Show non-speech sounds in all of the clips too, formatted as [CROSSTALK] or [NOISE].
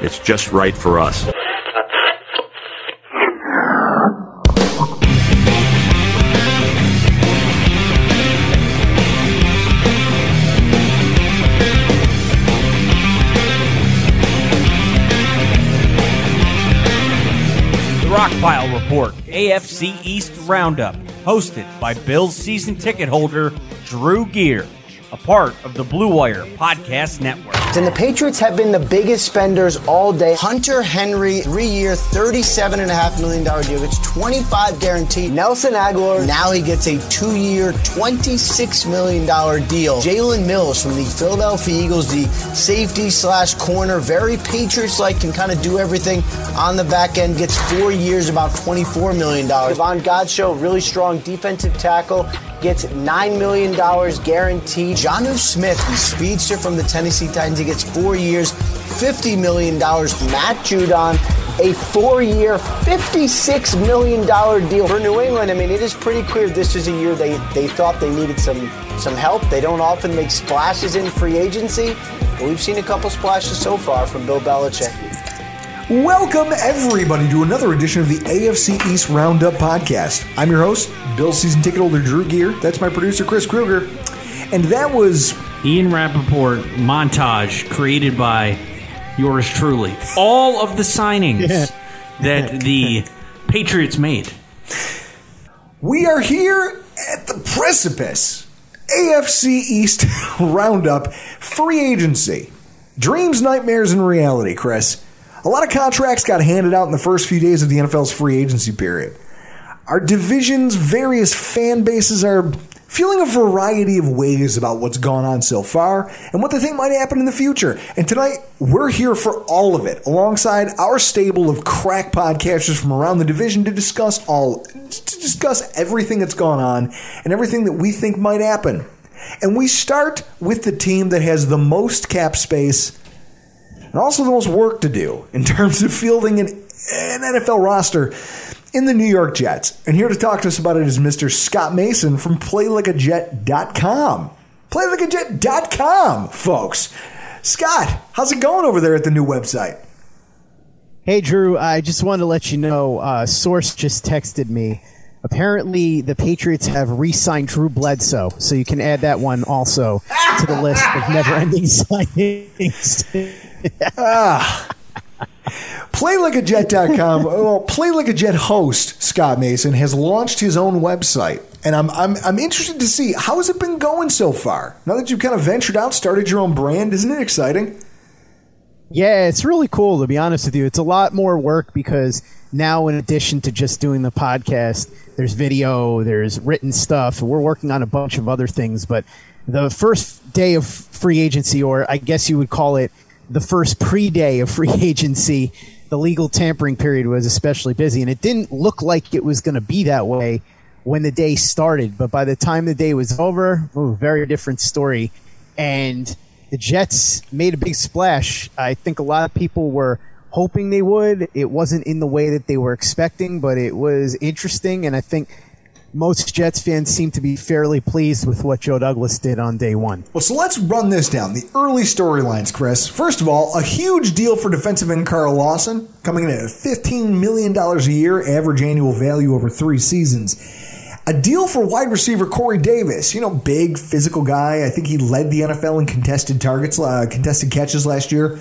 it's just right for us. The Rockpile Report, AFC East Roundup, hosted by Bills season ticket holder Drew Gear, a part of the Blue Wire Podcast Network. And the Patriots have been the biggest spenders all day. Hunter Henry, three-year, $37.5 million deal. It's 25 guaranteed. Nelson Agholor, now he gets a two-year, $26 million deal. Jalen Mills from the Philadelphia Eagles, the safety slash corner, very Patriots-like, can kind of do everything on the back end. Gets four years, about $24 million. Davon Godchaux, really strong defensive tackle gets $9 million guaranteed. Jonnu Smith, the speedster from the Tennessee Titans, he gets four years, $50 million. Matt Judon, a four year, $56 million deal for New England. I mean, it is pretty clear this is a year they, they thought they needed some, some help. They don't often make splashes in free agency, but we've seen a couple splashes so far from Bill Belichick. Welcome, everybody, to another edition of the AFC East Roundup podcast. I'm your host, Bill season ticket holder Drew Gear. That's my producer, Chris Kruger. And that was Ian Rapoport montage created by yours truly. All of the signings that [LAUGHS] the Patriots made. We are here at the precipice. AFC East [LAUGHS] Roundup free agency. Dreams, nightmares, and reality, Chris. A lot of contracts got handed out in the first few days of the NFL's free agency period. Our division's various fan bases are feeling a variety of ways about what's gone on so far and what they think might happen in the future. And tonight, we're here for all of it, alongside our stable of crack podcasters from around the division to discuss all to discuss everything that's gone on and everything that we think might happen. And we start with the team that has the most cap space and also the most work to do in terms of fielding an, an NFL roster in the New York Jets. And here to talk to us about it is Mr. Scott Mason from PlayLikeAJet.com. PlayLikeAJet.com, folks. Scott, how's it going over there at the new website? Hey, Drew, I just wanted to let you know, uh, Source just texted me. Apparently, the Patriots have re-signed Drew Bledsoe, so you can add that one also to the list of never-ending [LAUGHS] signings. Ah. PlayLikeAJet.com, well, Play Like a Jet host Scott Mason has launched his own website, and I'm, I'm I'm interested to see how has it been going so far. Now that you've kind of ventured out, started your own brand, isn't it exciting? Yeah, it's really cool to be honest with you. It's a lot more work because now, in addition to just doing the podcast, there's video, there's written stuff. We're working on a bunch of other things, but the first day of free agency, or I guess you would call it the first pre day of free [LAUGHS] agency, the legal tampering period was especially busy. And it didn't look like it was going to be that way when the day started. But by the time the day was over, ooh, very different story. And the Jets made a big splash. I think a lot of people were hoping they would. It wasn't in the way that they were expecting, but it was interesting. And I think most Jets fans seem to be fairly pleased with what Joe Douglas did on day one. Well, so let's run this down. The early storylines, Chris. First of all, a huge deal for defensive end Carl Lawson, coming in at $15 million a year, average annual value over three seasons. A deal for wide receiver Corey Davis, you know, big physical guy. I think he led the NFL in contested targets, uh, contested catches last year.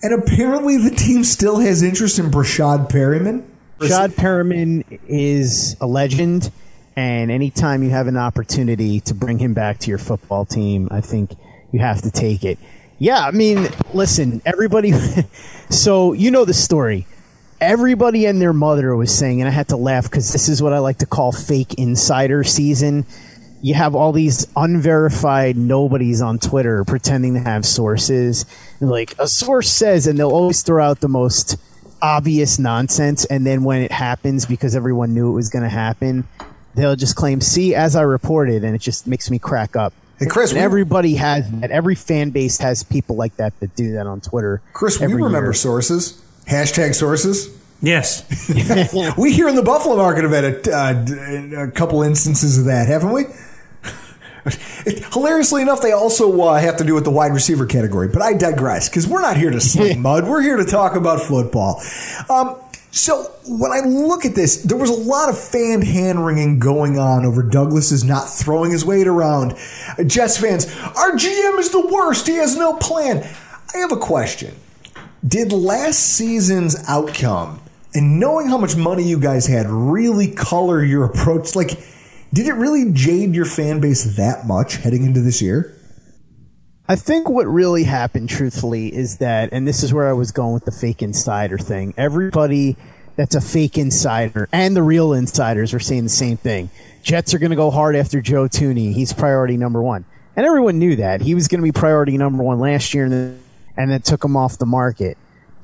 And apparently, the team still has interest in Breshad Perriman. Breshad Perriman is a legend, and anytime you have an opportunity to bring him back to your football team, I think you have to take it. Yeah, I mean, listen, everybody. [LAUGHS] so you know the story everybody and their mother was saying, and I had to laugh because this is what I like to call fake insider season. You have all these unverified nobodies on Twitter pretending to have sources. And like, a source says, and they'll always throw out the most obvious nonsense. And then when it happens, because everyone knew it was going to happen, they'll just claim, see, as I reported. And it just makes me crack up. Hey, Chris, and we- everybody has that. Every fan base has people like that that do that on Twitter. Chris, we remember year. Hashtag Hashtag sources. Yes. [LAUGHS] [LAUGHS] we here in the Buffalo market have had a, uh, a couple instances of that, haven't we? Hilariously enough, they also uh, have to do with the wide receiver category, but I digress because we're not here to [LAUGHS] sling mud. We're here to talk about football. Um, so when I look at this, there was a lot of fan hand wringing going on over Douglas is not throwing his weight around. Jets fans, our GM is the worst. He has no plan. I have a question. Did last season's outcome and knowing how much money you guys had really color your approach? Like, did it really jade your fan base that much heading into this year? I think what really happened, truthfully, is that, and this is where I was going with the fake insider thing. Everybody that's a fake insider and the real insiders are saying the same thing. Jets are going to go hard after Joe Thuney. He's priority number one. And everyone knew that. He was going to be priority number one last year, and then, and then took him off the market.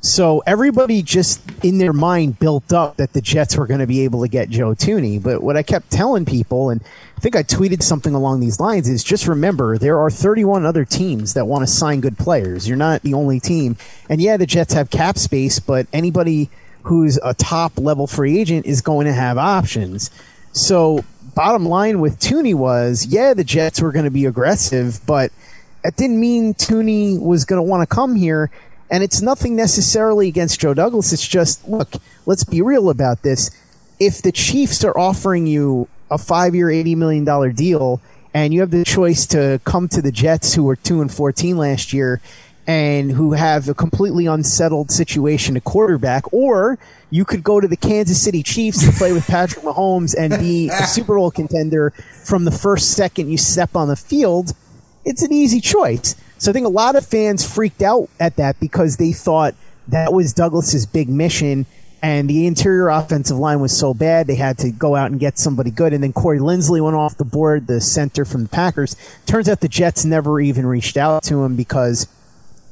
So everybody just in their mind built up that the Jets were going to be able to get Joe Thuney. But what I kept telling people, and I think I tweeted something along these lines, is just remember there are 31 other teams that want to sign good players. You're not the only team. And yeah, the Jets have cap space, but anybody who's a top level free agent is going to have options. So bottom line with Thuney was, yeah, the Jets were going to be aggressive, but it didn't mean Thuney was going to want to come here. And it's nothing necessarily against Joe Douglas. It's just, look, let's be real about this. If the Chiefs are offering you a five year, $80 million deal, and you have the choice to come to the Jets, who were 2 and 14 last year, and who have a completely unsettled situation at quarterback, or you could go to the Kansas City Chiefs to play with Patrick Mahomes and be a [LAUGHS] Super Bowl contender from the first second you step on the field. It's an easy choice. So I think a lot of fans freaked out at that because they thought that was Douglas's big mission and the interior offensive line was so bad they had to go out and get somebody good. And then Corey Linsley went off the board, the center from the Packers. Turns out the Jets never even reached out to him because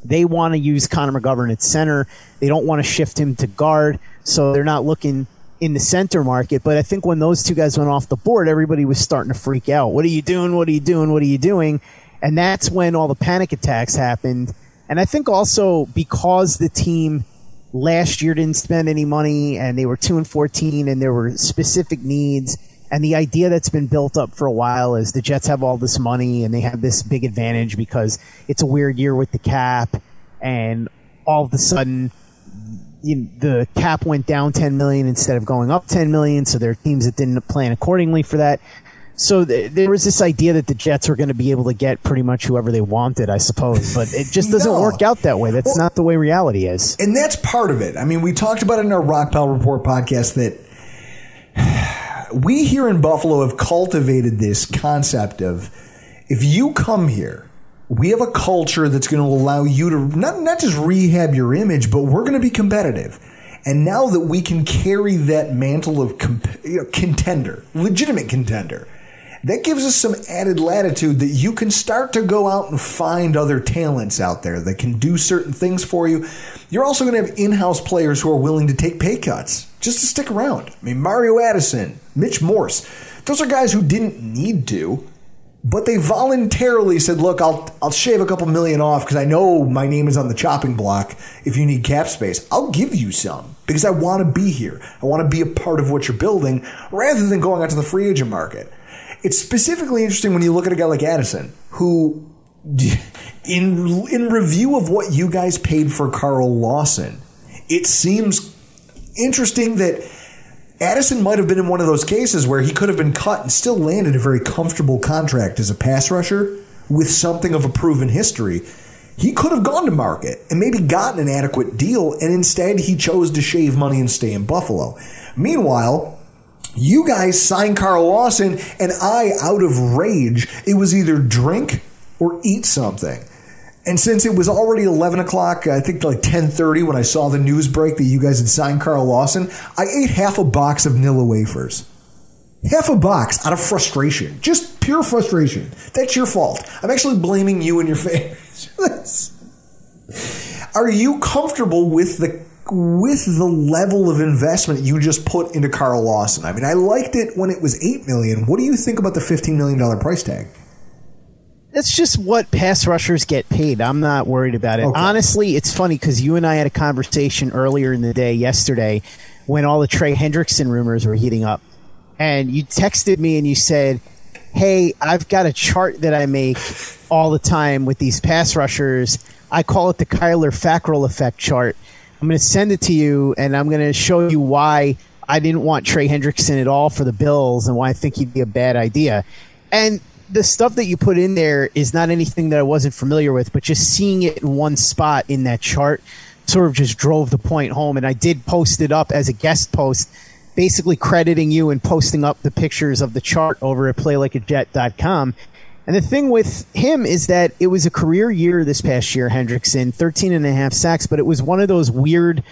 they want to use Connor McGovern at center. They don't want to shift him to guard, so they're not looking in the center market. But I think when those two guys went off the board, everybody was starting to freak out. What are you doing? What are you doing? What are you doing? And that's when all the panic attacks happened. And I think also because the team last year didn't spend any money and they were 2 and 14 and there were specific needs and the idea that's been built up for a while is the Jets have all this money and they have this big advantage because it's a weird year with the cap and all of a sudden you know, the cap went down 10 million instead of going up 10 million so there are teams that didn't plan accordingly for that so th- there was this idea that the Jets were going to be able to get pretty much whoever they wanted, I suppose, but it just doesn't No. work out that way. That's not the way reality is. And that's part of it. I mean, we talked about it in our Rock Pile Report podcast that [SIGHS] we here in Buffalo have cultivated this concept of if you come here, we have a culture that's going to allow you to not, not just rehab your image, but we're going to be competitive. And now that we can carry that mantle of comp- you know, contender, legitimate contender, that gives us some added latitude that you can start to go out and find other talents out there that can do certain things for you. You're also going to have in house players who are willing to take pay cuts just to stick around. I mean, Mario Addison, Mitch Morse, those are guys who didn't need to, but they voluntarily said, "Look, I'll I'll shave a couple million off because I know my name is on the chopping block. If you need cap space, I'll give you some." because I want to be here. I want to be a part of what you're building rather than going out to the free agent market. It's specifically interesting when you look at a guy like Addison, who, in in review of what you guys paid for Carl Lawson, it seems interesting that Addison might have been in one of those cases where he could have been cut and still landed a very comfortable contract as a pass rusher with something of a proven history. He could have gone to market and maybe gotten an adequate deal, and instead he chose to shave money and stay in Buffalo. Meanwhile, you guys signed Carl Lawson, and I, out of rage, it was either drink or eat something. And since it was already 11 o'clock, I think like 10.30 when I saw the news break that you guys had signed Carl Lawson, I ate half a box of Nilla wafers. Half a box out of frustration. Just pure frustration. That's your fault. I'm actually blaming you and your [LAUGHS] fans. Are you comfortable with the with the level of investment you just put into Carl Lawson? I mean, I liked it when it was 8 million. What do you think about the 15 million dollar price tag? That's just what pass rushers get paid. I'm not worried about it. Okay. Honestly, it's funny because you and I had a conversation earlier in the day yesterday when all the Trey Hendrickson rumors were heating up. And you texted me and you said, Hey, I've got a chart that I make all the time with these pass rushers. I call it the Kyler Fackrell effect chart. I'm going to send it to you and I'm going to show you why I didn't want Trey Hendrickson at all for the Bills and why I think he'd be a bad idea. And the stuff that you put in there is not anything that I wasn't familiar with, but just seeing it in one spot in that chart sort of just drove the point home. And I did post it up as a guest post, basically crediting you and posting up the pictures of the chart over at playlikeajet.com. And the thing with him is that it was a career year this past year, Hendrickson, 13 and a half sacks, but it was one of those weird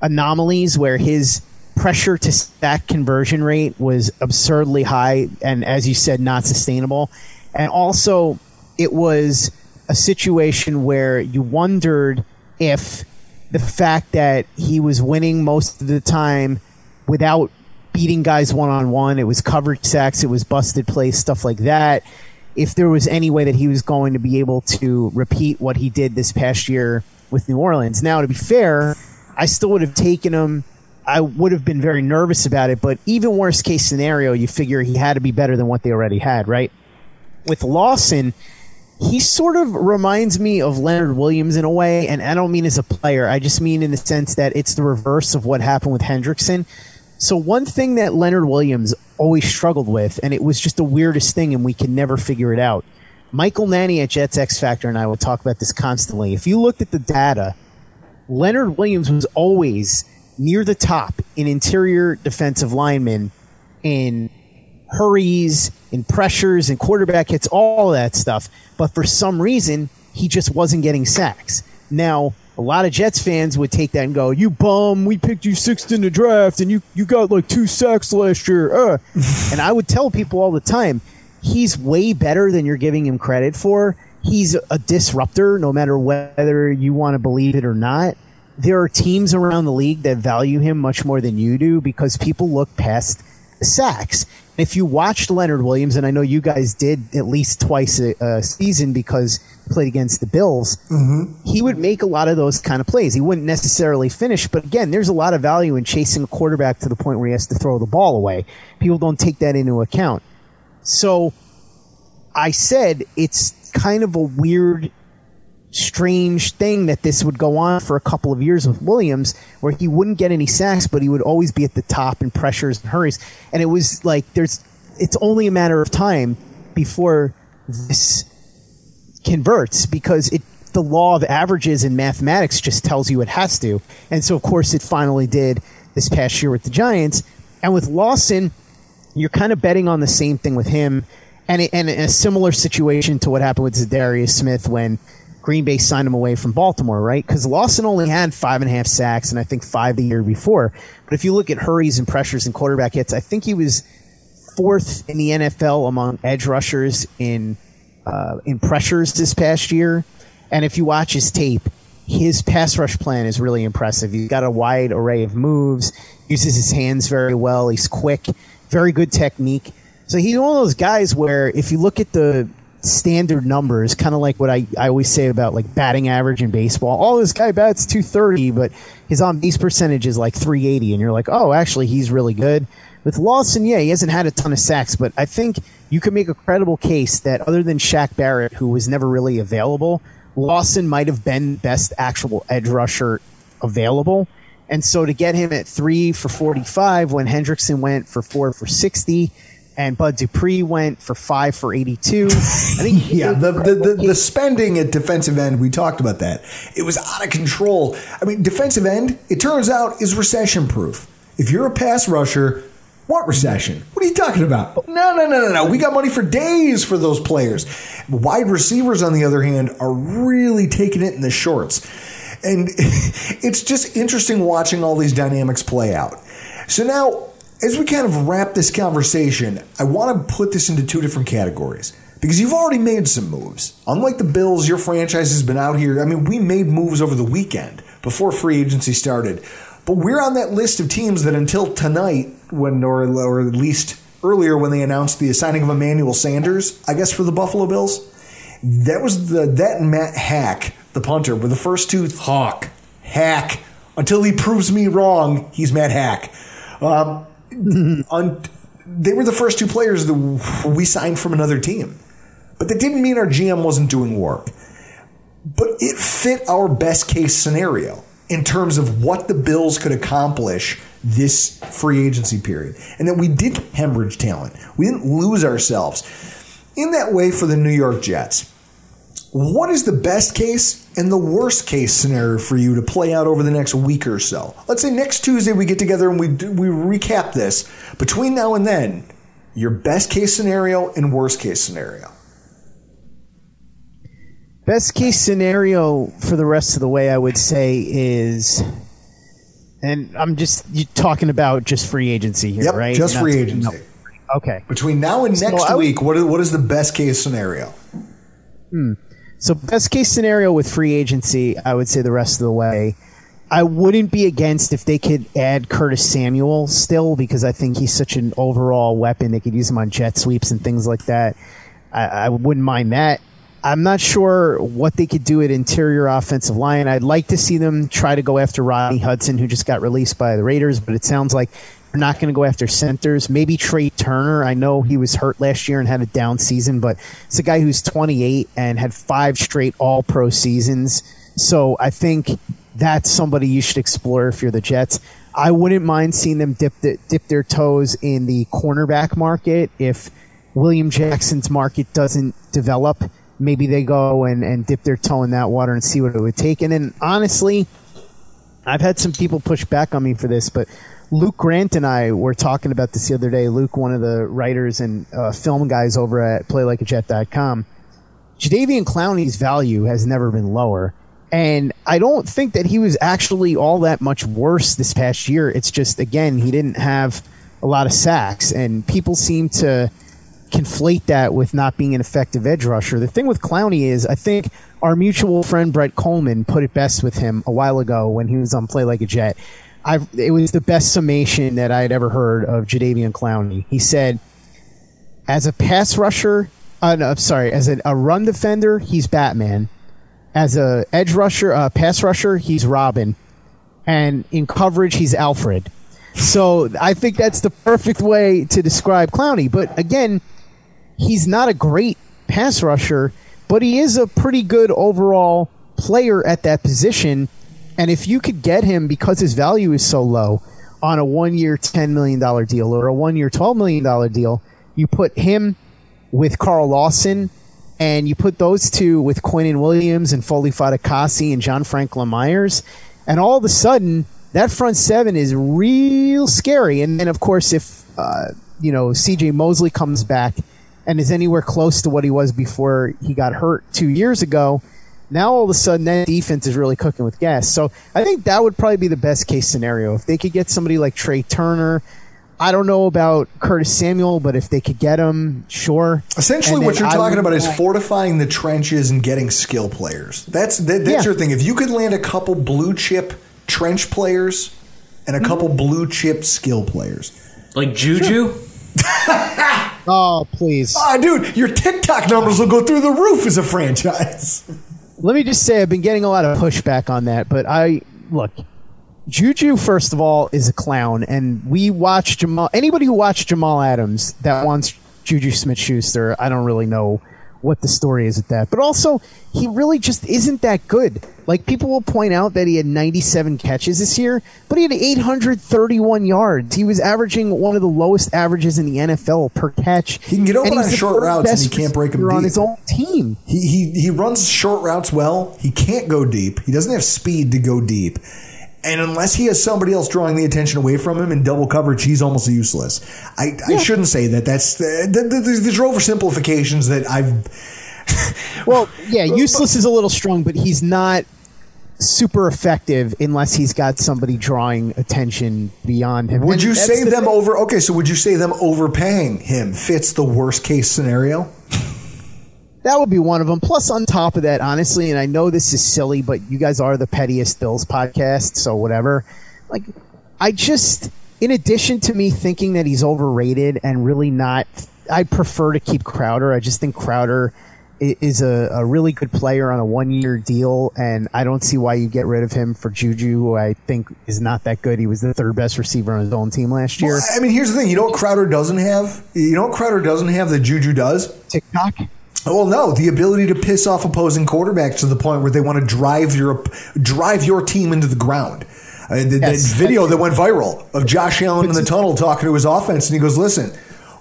anomalies where his pressure to sack conversion rate was absurdly high and as you said not sustainable. And also it was a situation where you wondered if the fact that he was winning most of the time without beating guys one on one it was covered sacks it was busted plays stuff like that if there was any way that he was going to be able to repeat what he did this past year with New Orleans now to be fair I still would have taken him I would have been very nervous about it, but even worst case scenario, you figure he had to be better than what they already had, right? With Lawson, he sort of reminds me of Leonard Williams in a way, and I don't mean as a player. I just mean in the sense that it's the reverse of what happened with Hendrickson. So one thing that Leonard Williams always struggled with, and it was just the weirdest thing, and we can never figure it out. Michael Nania at Jets X Factor and I will talk about this constantly. If you looked at the data, Leonard Williams was always near the top in interior defensive linemen in hurries, in pressures, in quarterback hits, all that stuff. But for some reason, he just wasn't getting sacks. Now, a lot of Jets fans would take that and go, "You bum! We picked you sixth in the draft, and you you got like two sacks last year." Uh. and I would tell people all the time, he's way better than you're giving him credit for. He's a disruptor, no matter whether you want to believe it or not there are teams around the league that value him much more than you do because people look past sacks. If you watched Leonard Williams, and I know you guys did at least twice a, a season because he played against the Bills, mm-hmm. he would make a lot of those kind of plays. He wouldn't necessarily finish, but again, there's a lot of value in chasing a quarterback to the point where he has to throw the ball away. People don't take that into account. So I said it's kind of a weird strange thing that this would go on for a couple of years with Williams, where he wouldn't get any sacks, but he would always be at the top in pressures and hurries. And it was like there's it's only a matter of time before this converts because it the law of averages in mathematics just tells you it has to. And so of course it finally did this past year with the Giants. And with Lawson, you're kind of betting on the same thing with him. And, it, and a similar situation to what happened with Za'Darius Smith when Green Bay signed him away from Baltimore, right? Because Lawson only had five and a half sacks, and I think five the year before. But if you look at hurries and pressures and quarterback hits, I think he was fourth in the NFL among edge rushers in uh, in pressures this past year. And if you watch his tape, his pass rush plan is really impressive. He's got a wide array of moves, uses his hands very well. He's quick, very good technique. So he's one of those guys where if you look at the standard numbers, kind of like what I, I always say about like batting average in baseball. Oh, this guy bats 230, but his on base percentage is like 380, and you're like, oh, actually, he's really good. With Lawson, yeah, he hasn't had a ton of sacks, but I think you could make a credible case that other than Shaq Barrett, who was never really available, Lawson might have been best actual edge rusher available. And so to get him at three for 45 when Hendrickson went for four for 60 and Bud Dupree went for five for 82. [LAUGHS] I think yeah, the, the, the, the, spending at defensive end, we talked about that. It was out of control. I mean, defensive end, it turns out, is recession proof. If you're a pass rusher, what recession? What are you talking about? No, no, no, no, no. We got money for days for those players. Wide receivers, on the other hand, are really taking it in the shorts. And [LAUGHS] it's just interesting watching all these dynamics play out. So now, as we kind of wrap this conversation, I want to put this into two different categories. Because you've already made some moves. Unlike the Bills, your franchise has been out here. I mean, we made moves over the weekend before free agency started. But we're on that list of teams that until tonight, when or, or at least earlier when they announced the signing of Emmanuel Sanders, I guess for the Buffalo Bills, that was the that and Matt Hack, the punter, were the first two Hawk Hack. Until he proves me wrong, he's Matt Hack. Um, [LAUGHS] un, they were the first two players that we signed from another team, but that didn't mean our GM wasn't doing work. But it fit our best case scenario in terms of what the Bills could accomplish this free agency period. And that we didn't hemorrhage talent. We didn't lose ourselves. In that way for the New York Jets, what is the best case and the worst case scenario for you to play out over the next week or so? Let's say next Tuesday we get together and we do, we recap this. Between now and then, your best case scenario and worst case scenario. Best case scenario for the rest of the way, I would say, is, and I'm just you talking about just free agency here, Yep, right? just Not free to- agency. no. Okay. Between now and So next I would- week, what is, what is the best case scenario? Hmm. So best case scenario with free agency, I would say the rest of the way. I wouldn't be against if they could add Curtis Samuel still because I think he's such an overall weapon. They could use him on jet sweeps and things like that. I, I wouldn't mind that. I'm not sure what they could do at interior offensive line. I'd like to see them try to go after Rodney Hudson, who just got released by the Raiders, but it sounds like they're not going to go after centers. Maybe Trai Turner. I know he was hurt last year and had a down season, but it's a guy who's 28 and had five straight All Pro seasons. So I think that's somebody you should explore if you're the Jets. I wouldn't mind seeing them dip the, dip their toes in the cornerback market if William Jackson's market doesn't develop. Maybe they go and, and dip their toe in that water and see what it would take. And then honestly, I've had some people push back on me for this, but Luke Grant and I were talking about this the other day. Luke, one of the writers and uh, film guys over at PlayLikeAJet.com, Jadeveon Clowney's value has never been lower. And I don't think that he was actually all that much worse this past year. It's just, again, he didn't have a lot of sacks. And people seem to conflate that with not being an effective edge rusher. The thing with Clowney is, I think our mutual friend Brett Coleman put it best with him a while ago when he was on Play Like a Jet. I it was the best summation that I had ever heard of Jadeveon Clowney. He said, as a pass rusher, uh, no, I'm sorry, as a, a run defender, he's Batman. As a edge rusher, uh, pass rusher, he's Robin, and in coverage, he's Alfred. So I think that's the perfect way to describe Clowney. But again, he's not a great pass rusher, but he is a pretty good overall player at that position. And if you could get him because his value is so low on a one year $10 million deal or a one year $12 million deal, you put him with Carl Lawson and you put those two with Quinnen Williams and Foley Fatukasi and John Franklin Myers, and all of a sudden that front seven is real scary. And then, of course, if uh, you know C.J. Mosley comes back and is anywhere close to what he was before he got hurt two years ago, now all of a sudden that defense is really cooking with gas. So I think that would probably be the best case scenario if they could get somebody like Trai Turner. I don't know about Curtis Samuel, but if they could get him, sure. Essentially, what you're I talking would- about is fortifying the trenches and getting skill players. That's that, that's Yeah. your thing. If you could land a couple blue chip trench players and a couple blue chip skill players, Like Juju? [LAUGHS] oh, please. Ah, dude, your TikTok numbers will go through the roof as a franchise. [LAUGHS] Let me just say, I've been getting a lot of pushback on that, but I look. Juju, first of all, is a clown, and we watch Jamal. Anybody who watched Jamal Adams that wants Juju Smith Schuster, I don't really know what the story is at that. But also, he really just isn't that good. Like people will point out that he had 97 catches this year, but he had 831 yards. He was averaging one of the lowest averages in the NFL per catch. He can get open on short routes and he can't break them on deep. his own team. He, he he runs short routes well. He can't go deep. He doesn't have speed to go deep. And unless he has somebody else drawing the attention away from him in double coverage, he's almost useless. I, I shouldn't say that. That's uh, th- th- th- these are oversimplifications that I've. [LAUGHS] Well, yeah, useless is a little strong, but he's not super effective unless he's got somebody drawing attention beyond him. Would And you say the them thing. over? Okay, so would you say them overpaying him fits the worst case scenario? [LAUGHS] That would be one of them. Plus, on top of that, honestly, and I know this is silly, but you guys are the pettiest Bills podcast, so whatever. Like, I just, in addition to me thinking that he's overrated and really not, I prefer to keep Crowder. I just think Crowder is a, a really good player on a one year deal, and I don't see why you get rid of him for Juju, who I think is not that good. He was the third best receiver on his own team last year. Well, I mean, here's the thing. You know what Crowder doesn't have? You know what Crowder doesn't have that Juju does? TikTok. Well, no, the ability to piss off opposing quarterbacks to the point where they want to drive your drive your team into the ground. Uh, the, Yes. that video that went viral of Josh Allen in the tunnel talking to his offense, and he goes, "Listen,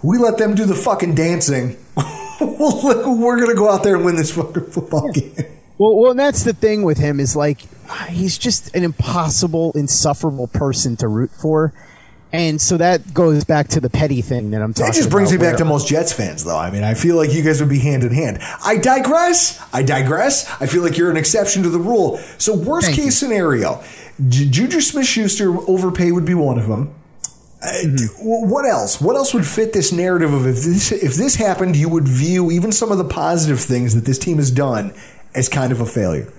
we let them do the fucking dancing. [LAUGHS] We're gonna go out there and win this fucking football game." Well, well, and that's the thing with him is like he's just an impossible, insufferable person to root for, and so that goes back to the petty thing that I'm talking. About. That just brings me back to most Jets fans, though. I mean, I feel like you guys would be hand in hand. I digress. I digress. I feel like you're an exception to the rule. So, worst Thank case you. scenario, Juju Smith Schuster overpay would be one of them. Uh, Mm-hmm. what else? What else would fit this narrative of if this if this happened, you would view even some of the positive things that this team has done as kind of a failure.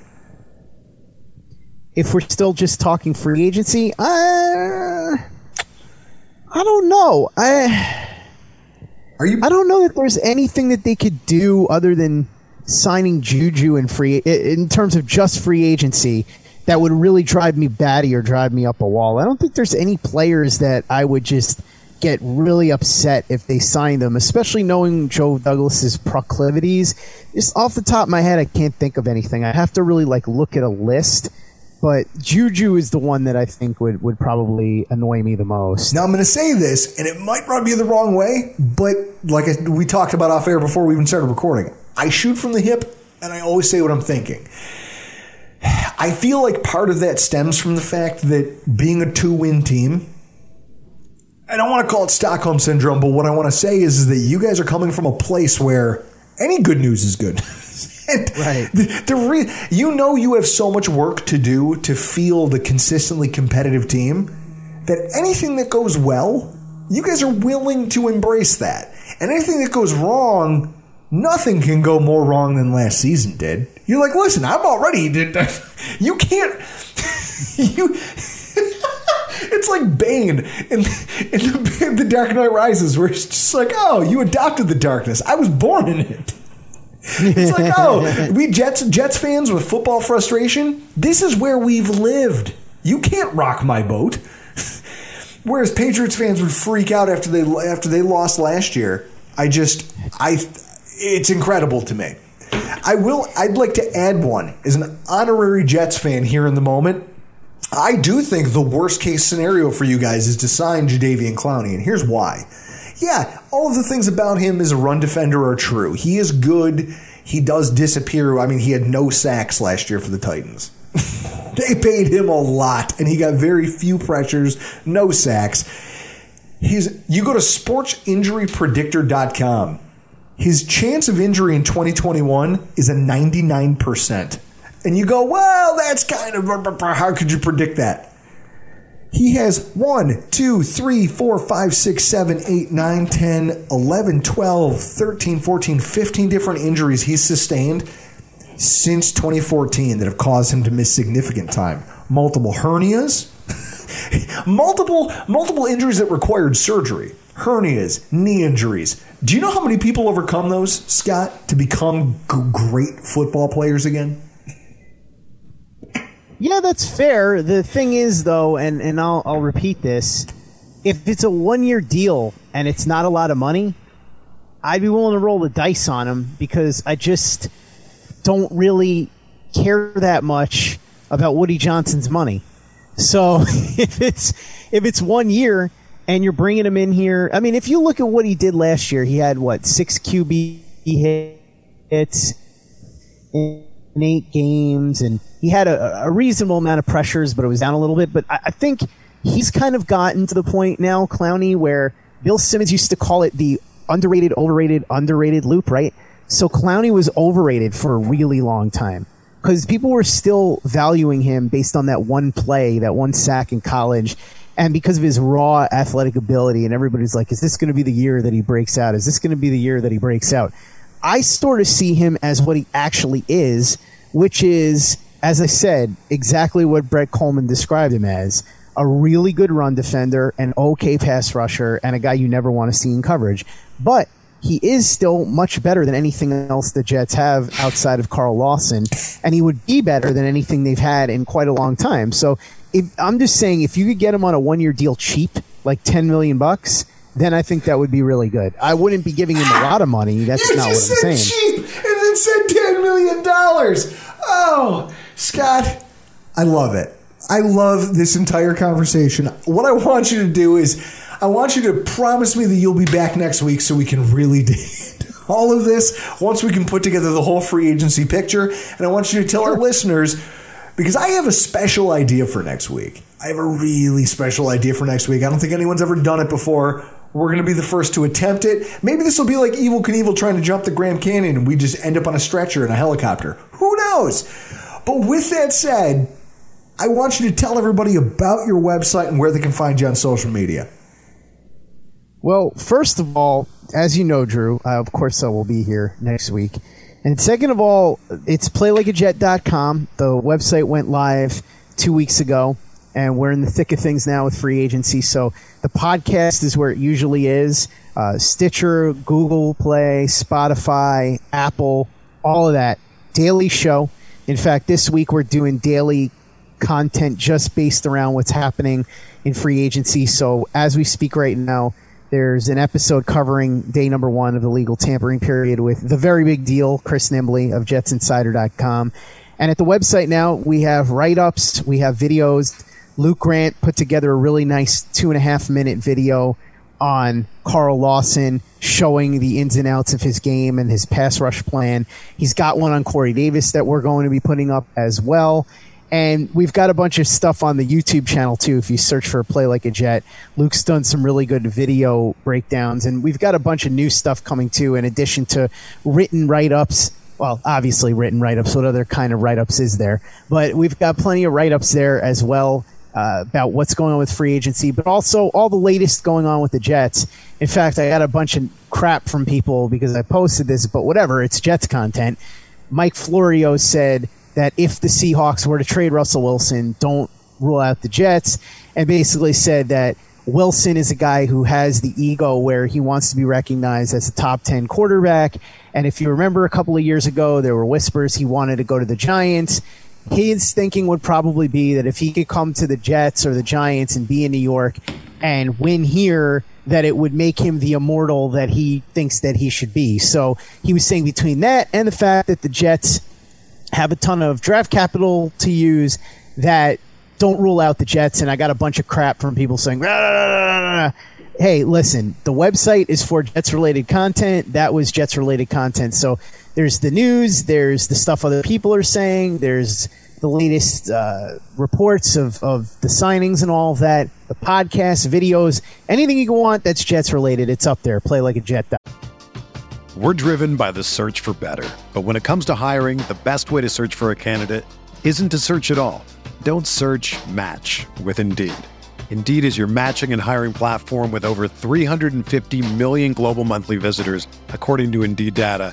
If we're still just talking free agency, uh, I don't know. I Are you? I don't know that there's anything that they could do other than signing Juju and free in terms of just free agency that would really drive me batty or drive me up a wall. I don't think there's any players that I would just get really upset if they signed them, especially knowing Joe Douglas's proclivities. Just off the top of my head, I can't think of anything. I have to really like look at a list. But Juju is the one that I think would, would probably annoy me the most. Now I'm going to say this, and it might rub you the wrong way, but like we talked about off air before we even started recording, I shoot from the hip, and I always say what I'm thinking. I feel like part of that stems from the fact that being a two-win team, I don't want to call it Stockholm syndrome, but what I want to say is, is that you guys are coming from a place where any good news is good. [LAUGHS] And [LAUGHS] Right. The, the re- you know you have so much work to do to feel the consistently competitive team that anything that goes well, you guys are willing to embrace that. And anything that goes wrong, nothing can go more wrong than last season did. You're like, listen, I'm already. [LAUGHS] You can't. [LAUGHS] You. It's like Bane in, in the, the Dark Knight Rises, where it's just like, oh, you adopted the darkness. I was born in it. It's like, oh, [LAUGHS] we Jets Jets fans with football frustration. This is where we've lived. You can't rock my boat. [LAUGHS] Whereas Patriots fans would freak out after they after they lost last year. I just I it's incredible to me. I will I'd like to add one as an honorary Jets fan here in the moment. I do think the worst case scenario for you guys is to sign Jadeveon Clowney, and here's why. Yeah, all of the things about him as a run defender are true. He is good. He does disappear. I mean, he had no sacks last year for the Titans. [LAUGHS] they paid him a lot, and he got very few pressures, no sacks. He's, you go to sportsinjurypredictor.com. His chance of injury in 2021 is a 99%. And you go, well, that's kind of, how could you predict that? He has 1, 2, 3, 4, 5, 6, 7, 8, 9, 10, 11, 12, 13, 14, 15 different injuries he's sustained since 2014 that have caused him to miss significant time. Multiple hernias, [LAUGHS] multiple multiple injuries that required surgery. hernias, knee injuries. Do you know how many people overcome those, Scott, to become g- great football players again? Yeah, that's fair. The thing is, though, and, and I'll, I'll repeat this if it's a one year deal and it's not a lot of money, I'd be willing to roll the dice on him because I just don't really care that much about Woody Johnson's money. So [LAUGHS] if it's if it's one year and you're bringing him in here, I mean, if you look at what he did last year, he had what six QB hits eight games, and he had a, a reasonable amount of pressures, but it was down a little bit. But I, I think he's kind of gotten to the point now, Clowney, where Bill Simmons used to call it the underrated, overrated, underrated loop, right? So Clowney was overrated for a really long time because people were still valuing him based on that one play, that one sack in college, and because of his raw athletic ability. And everybody's like, is this going to be the year that he breaks out? Is this going to be the year that he breaks out? I sort of see him as what he actually is, which is, as I said, exactly what Brett Coleman described him as a really good run defender, an okay pass rusher, and a guy you never want to see in coverage. But he is still much better than anything else the Jets have outside of Carl Lawson, and he would be better than anything they've had in quite a long time. So if, I'm just saying, if you could get him on a one year deal cheap, like 10 million bucks, then I think that would be really good. I wouldn't be giving him a lot of money. That's you not what I'm saying. cheap and then said $10 million. Oh, Scott, I love it. I love this entire conversation. What I want you to do is, I want you to promise me that you'll be back next week so we can really [LAUGHS] dig into all of this once we can put together the whole free agency picture. And I want you to tell our listeners, because I have a special idea for next week. I have a really special idea for next week. I don't think anyone's ever done it before. We're going to be the first to attempt it. Maybe this will be like Evel Knievel trying to jump the Grand Canyon and we just end up on a stretcher in a helicopter. Who knows? But with that said, I want you to tell everybody about your website and where they can find you on social media. Well, first of all, as you know, Drew, of course I will be here next week. And second of all, it's playlikeajet.com. The website went live two weeks ago, and we're in the thick of things now with free agency. So the podcast is where it usually is uh, Stitcher, Google Play, Spotify, Apple, all of that. Daily show. In fact, this week we're doing daily content just based around what's happening in free agency. So as we speak right now, there's an episode covering day number one of the legal tampering period with the very big deal, Chris Nimbley of jetsinsider.com. And at the website now, we have write ups, we have videos. Luke Grant put together a really nice two and a half minute video on Carl Lawson showing the ins and outs of his game and his pass rush plan. He's got one on Corey Davis that we're going to be putting up as well. And we've got a bunch of stuff on the YouTube channel too. If you search for Play Like a Jet, Luke's done some really good video breakdowns, and we've got a bunch of new stuff coming too, in addition to written write ups. Well, obviously written write ups. What other kind of write ups is there? But we've got plenty of write ups there as well. Uh, about what's going on with free agency, but also all the latest going on with the Jets. In fact, I got a bunch of crap from people because I posted this, but whatever, it's Jets content. Mike Florio said that if the Seahawks were to trade Russell Wilson, don't rule out the Jets, and basically said that Wilson is a guy who has the ego where he wants to be recognized as a top 10 quarterback. And if you remember a couple of years ago, there were whispers he wanted to go to the Giants. His thinking would probably be that if he could come to the Jets or the Giants and be in New York and win here, that it would make him the immortal that he thinks that he should be. So he was saying between that and the fact that the Jets have a ton of draft capital to use that don't rule out the Jets. And I got a bunch of crap from people saying, "Rah, rah, rah, rah." hey, listen, the website is for Jets related content. That was Jets related content. So there's the news, there's the stuff other people are saying, there's the latest uh, reports of, of the signings and all of that, the podcasts, videos, anything you want that's Jets related, it's up there. Play like a Jet. We're driven by the search for better. But when it comes to hiring, the best way to search for a candidate isn't to search at all. Don't search match with Indeed. Indeed is your matching and hiring platform with over 350 million global monthly visitors, according to Indeed data,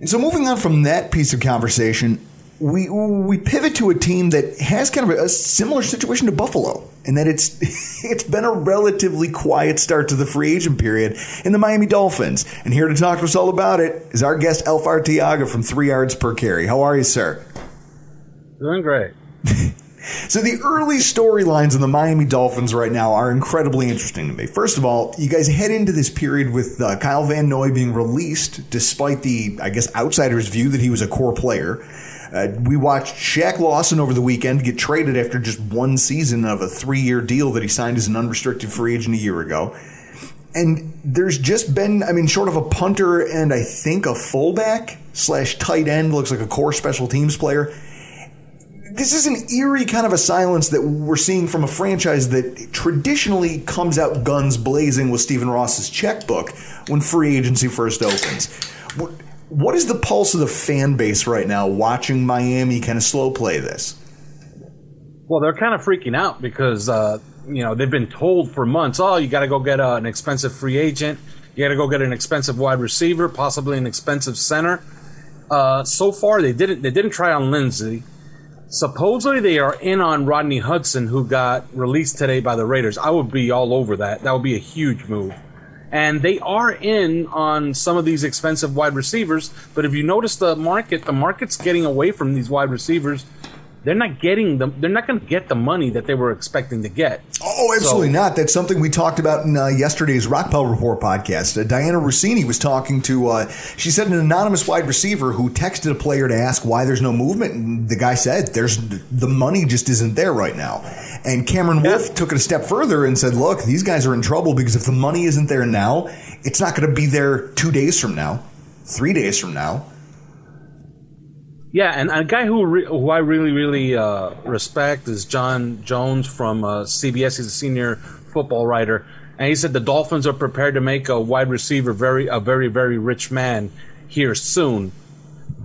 And so, moving on from that piece of conversation, we we pivot to a team that has kind of a, similar situation to Buffalo, in that it's [LAUGHS] it's been a relatively quiet start to the free agent period in the Miami Dolphins. And here to talk to us all about it is our guest Elf Arteaga from Three Yards Per Carry. How are you, sir? Doing great. [LAUGHS] So the early storylines in the Miami Dolphins right now are incredibly interesting to me. First of all, you guys head into this period with uh, Kyle Van Noy being released, despite the, I guess, outsiders' view that he was a core player. Uh, we watched Shaq Lawson over the weekend get traded after just one season of a three-year deal that he signed as an unrestricted free agent a year ago. And there's just been, I mean, short of a punter and I think a fullback slash tight end, looks like a core special teams player this is an eerie kind of a silence that we're seeing from a franchise that traditionally comes out guns blazing with Stephen Ross's checkbook when free agency first opens. What is the pulse of the fan base right now watching Miami kind of slow play this? Well, they're kind of freaking out because uh, you know they've been told for months, "Oh, you got to go get uh, an expensive free agent. You got to go get an expensive wide receiver, possibly an expensive center." Uh, so far, they didn't. They didn't try on Linsley. Supposedly they are in on Rodney Hudson, who got released today by the Raiders. I would be all over that. That would be a huge move. And they are in on some of these expensive wide receivers. But if you notice the market, the market's getting away from these wide receivers they're not getting them. They're not going to get the money that they were expecting to get. Oh, absolutely so, not. That's something we talked about in uh, yesterday's Rockpile Report podcast. Uh, Dianna Russini was talking to. Uh, she said an anonymous wide receiver who texted a player to ask why there's no movement, and the guy said there's the money just isn't there right now. And Cameron yeah. took it a step further and said, "Look, these guys are in trouble because if the money isn't there now, it's not going to be there two days from now, three days from now." Yeah, and a guy who re- who I really really uh, respect is John Jones from uh, CBS. He's a senior football writer, and he said the Dolphins are prepared to make a wide receiver very a very very rich man here soon.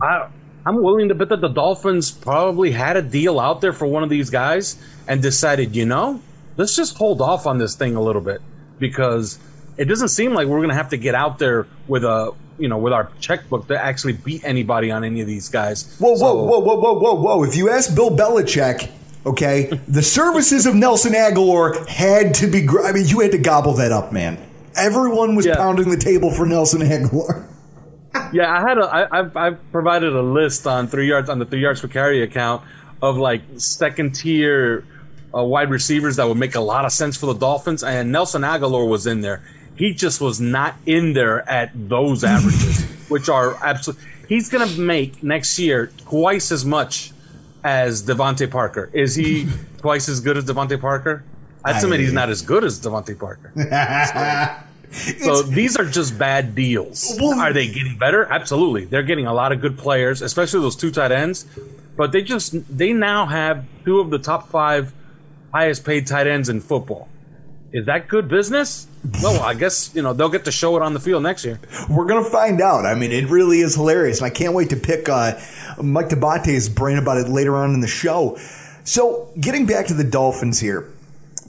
I I'm willing to bet that the Dolphins probably had a deal out there for one of these guys and decided, you know, let's just hold off on this thing a little bit because it doesn't seem like we're going to have to get out there with a you know with our checkbook to actually beat anybody on any of these guys. Whoa, so, whoa, whoa, whoa, whoa, whoa, whoa! If you ask Bill Belichick, okay, [LAUGHS] the services of Nelson Agholor had to be. I mean, you had to gobble that up, man. Everyone was yeah. pounding the table for Nelson Agholor. [LAUGHS] yeah, I had a. I, I've, I've provided a list on three yards on the three yards per carry account of like second tier. Uh, wide receivers that would make a lot of sense for the Dolphins, and Nelson Agholor was in there he just was not in there at those averages, [LAUGHS] which are absolutely. He's going to make next year twice as much as DeVante Parker. Is he [LAUGHS] twice as good as DeVante Parker? I'd submit he's not as good as DeVante Parker. [LAUGHS] So, so these are just bad deals. Well, are they getting better? Absolutely. They're getting a lot of good players, especially those two tight ends. But they just they now have two of the top five highest paid tight ends in football. Is that good business? Well, I guess you know they'll get to show it on the field next year. We're gonna find out. I mean, it really is hilarious, and I can't wait to pick uh, Mike D'Abate's brain about it later on in the show. So, getting back to the Dolphins here,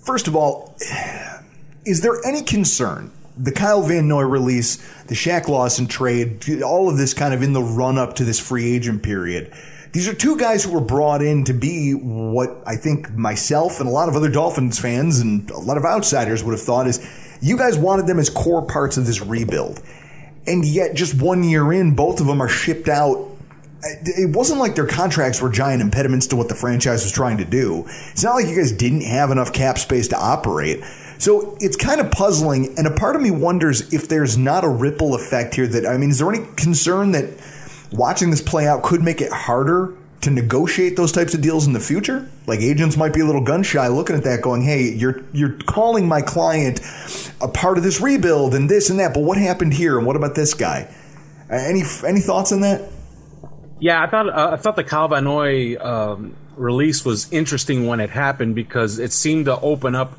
first of all, is there any concern? The Kyle Van Noy release, the Shaq Lawson trade, all of this kind of in the run up to this free agent period these are two guys who were brought in to be what I think myself and a lot of other Dolphins fans and a lot of outsiders would have thought is you guys wanted them as core parts of this rebuild. And yet, just one year in, both of them are shipped out. It wasn't like their contracts were giant impediments to what the franchise was trying to do. It's not like you guys didn't have enough cap space to operate. So it's kind of puzzling. And a part of me wonders if there's not a ripple effect here that, I mean, is there any concern that watching this play out could make it harder to negotiate those types of deals in the future? Like agents might be a little gun shy looking at that going, "Hey, you're you're calling my client a part of this rebuild and this and that, but what happened here and what about this guy?" Any any thoughts on that? Yeah, I thought uh, I thought the Kyle Van Noy um, release was interesting when it happened because it seemed to open up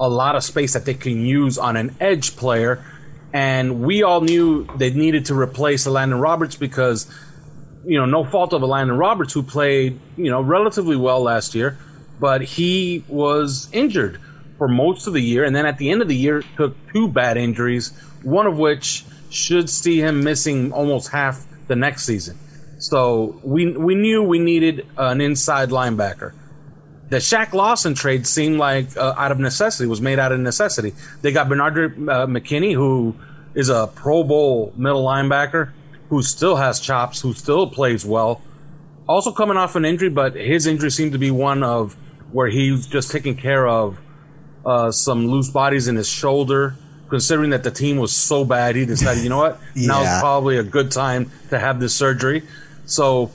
a lot of space that they can use on an edge player, and we all knew they needed to replace Elandon Roberts because you know no fault of Elandon Roberts who played you know relatively well last year, but he was injured for most of the year, and then at the end of the year took two bad injuries, one of which should see him missing almost half the next season. So we we knew we needed an inside linebacker. The Shaq Lawson trade seemed like uh, out of necessity, was made out of necessity. They got Bernard uh, McKinney, who is a Pro Bowl middle linebacker, who still has chops, who still plays well. Also coming off an injury, but his injury seemed to be one of where he's just taking care of uh, some loose bodies in his shoulder. Considering that the team was so bad, he decided, you know what, [LAUGHS] Yeah. now's probably a good time to have this surgery. So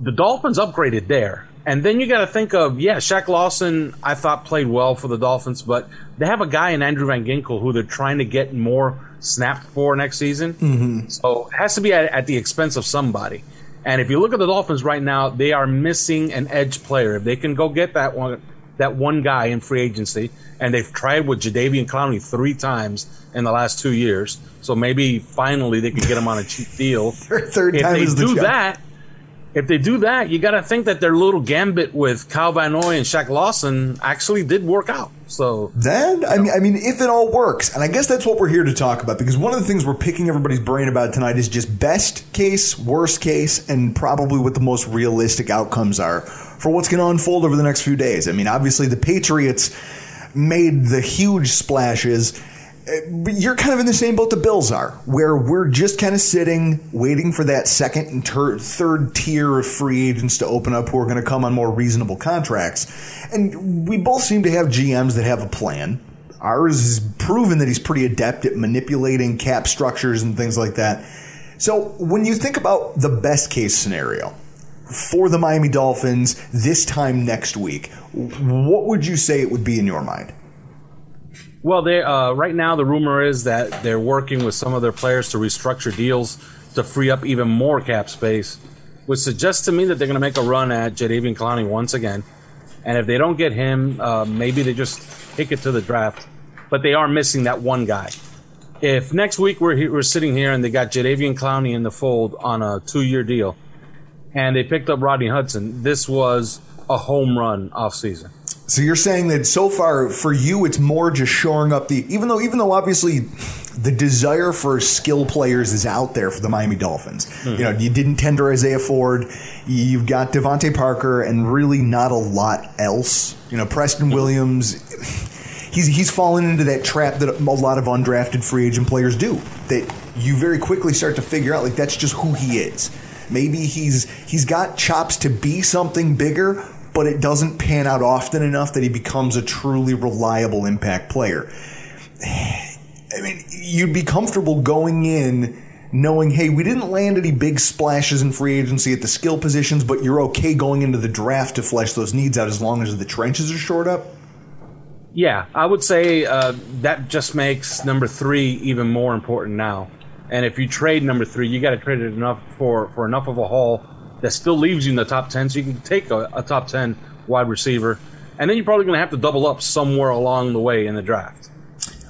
the Dolphins upgraded there. And then you got to think of, yeah, Shaq Lawson, I thought played well for the Dolphins, but they have a guy in Andrew Van Ginkel who they're trying to get more snapped for next season. Mm-hmm. So it has to be at, at the expense of somebody. And if you look at the Dolphins right now, they are missing an edge player. If they can go get that one, that one guy in free agency, and they've tried with Jadeveon Clowney three times in the last two years, so maybe finally they can get him on a cheap deal. [LAUGHS] Third if time they is the do charm. that, if they do that, you got to think that their little gambit with Kyle Van Noy and Shaq Lawson actually did work out. So Then, I mean, I mean, if it all works, and I guess that's what we're here to talk about, because one of the things we're picking everybody's brain about tonight is just best case, worst case, and probably what the most realistic outcomes are for what's going to unfold over the next few days. I mean, obviously, the Patriots made the huge splashes. You're kind of in the same boat the Bills are, where we're just kind of sitting, waiting for that second and ter- third tier of free agents to open up who are going to come on more reasonable contracts. And we both seem to have GMs that have a plan. Ours has proven that he's pretty adept at manipulating cap structures and things like that. So when you think about the best case scenario for the Miami Dolphins this time next week, what would you say it would be in your mind? Well, they uh, right now the rumor is that they're working with some of their players to restructure deals to free up even more cap space, which suggests to me that they're going to make a run at Jadeveon Clowney once again. And if they don't get him, uh, maybe they just kick it to the draft. But they are missing that one guy. If next week we're we're sitting here and they got Jadeveon Clowney in the fold on a two-year deal, and they picked up Rodney Hudson, this was a home run off season. So you're saying that so far for you, it's more just shoring up the even though even though obviously the desire for skill players is out there for the Miami Dolphins. Hmm. You know, you didn't tender Isaiah Ford, you've got DeVante Parker, and really not a lot else. You know, Preston hmm. Williams. He's, he's fallen into that trap that a lot of undrafted free agent players do. That you very quickly start to figure out like that's just who he is. Maybe he's he's got chops to be something bigger, but it doesn't pan out often enough that he becomes a truly reliable impact player. [SIGHS] I mean, you'd be comfortable going in knowing, hey, we didn't land any big splashes in free agency at the skill positions, but you're okay going into the draft to flesh those needs out as long as the trenches are shored up. Yeah, I would say uh, that just makes number three even more important now. And if you trade number three, you got to trade it enough for, for enough of a haul that still leaves you in the top ten, so you can take a, a top ten wide receiver, and then you're probably going to have to double up somewhere along the way in the draft,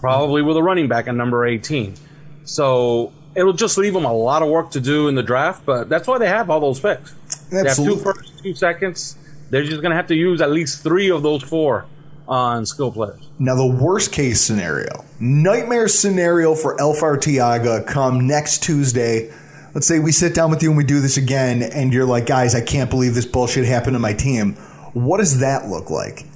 probably with a running back at number eighteen. So it'll just leave them a lot of work to do in the draft, but that's why they have all those picks. They have two Absolutely. first, two seconds. They're just going to have to use at least three of those four on skill players. Now, the worst case scenario, nightmare scenario for El Fartiaga come next Tuesday. Let's say we sit down with you and we do this again, and you're like, guys, I can't believe this bullshit happened to my team. What does that look like?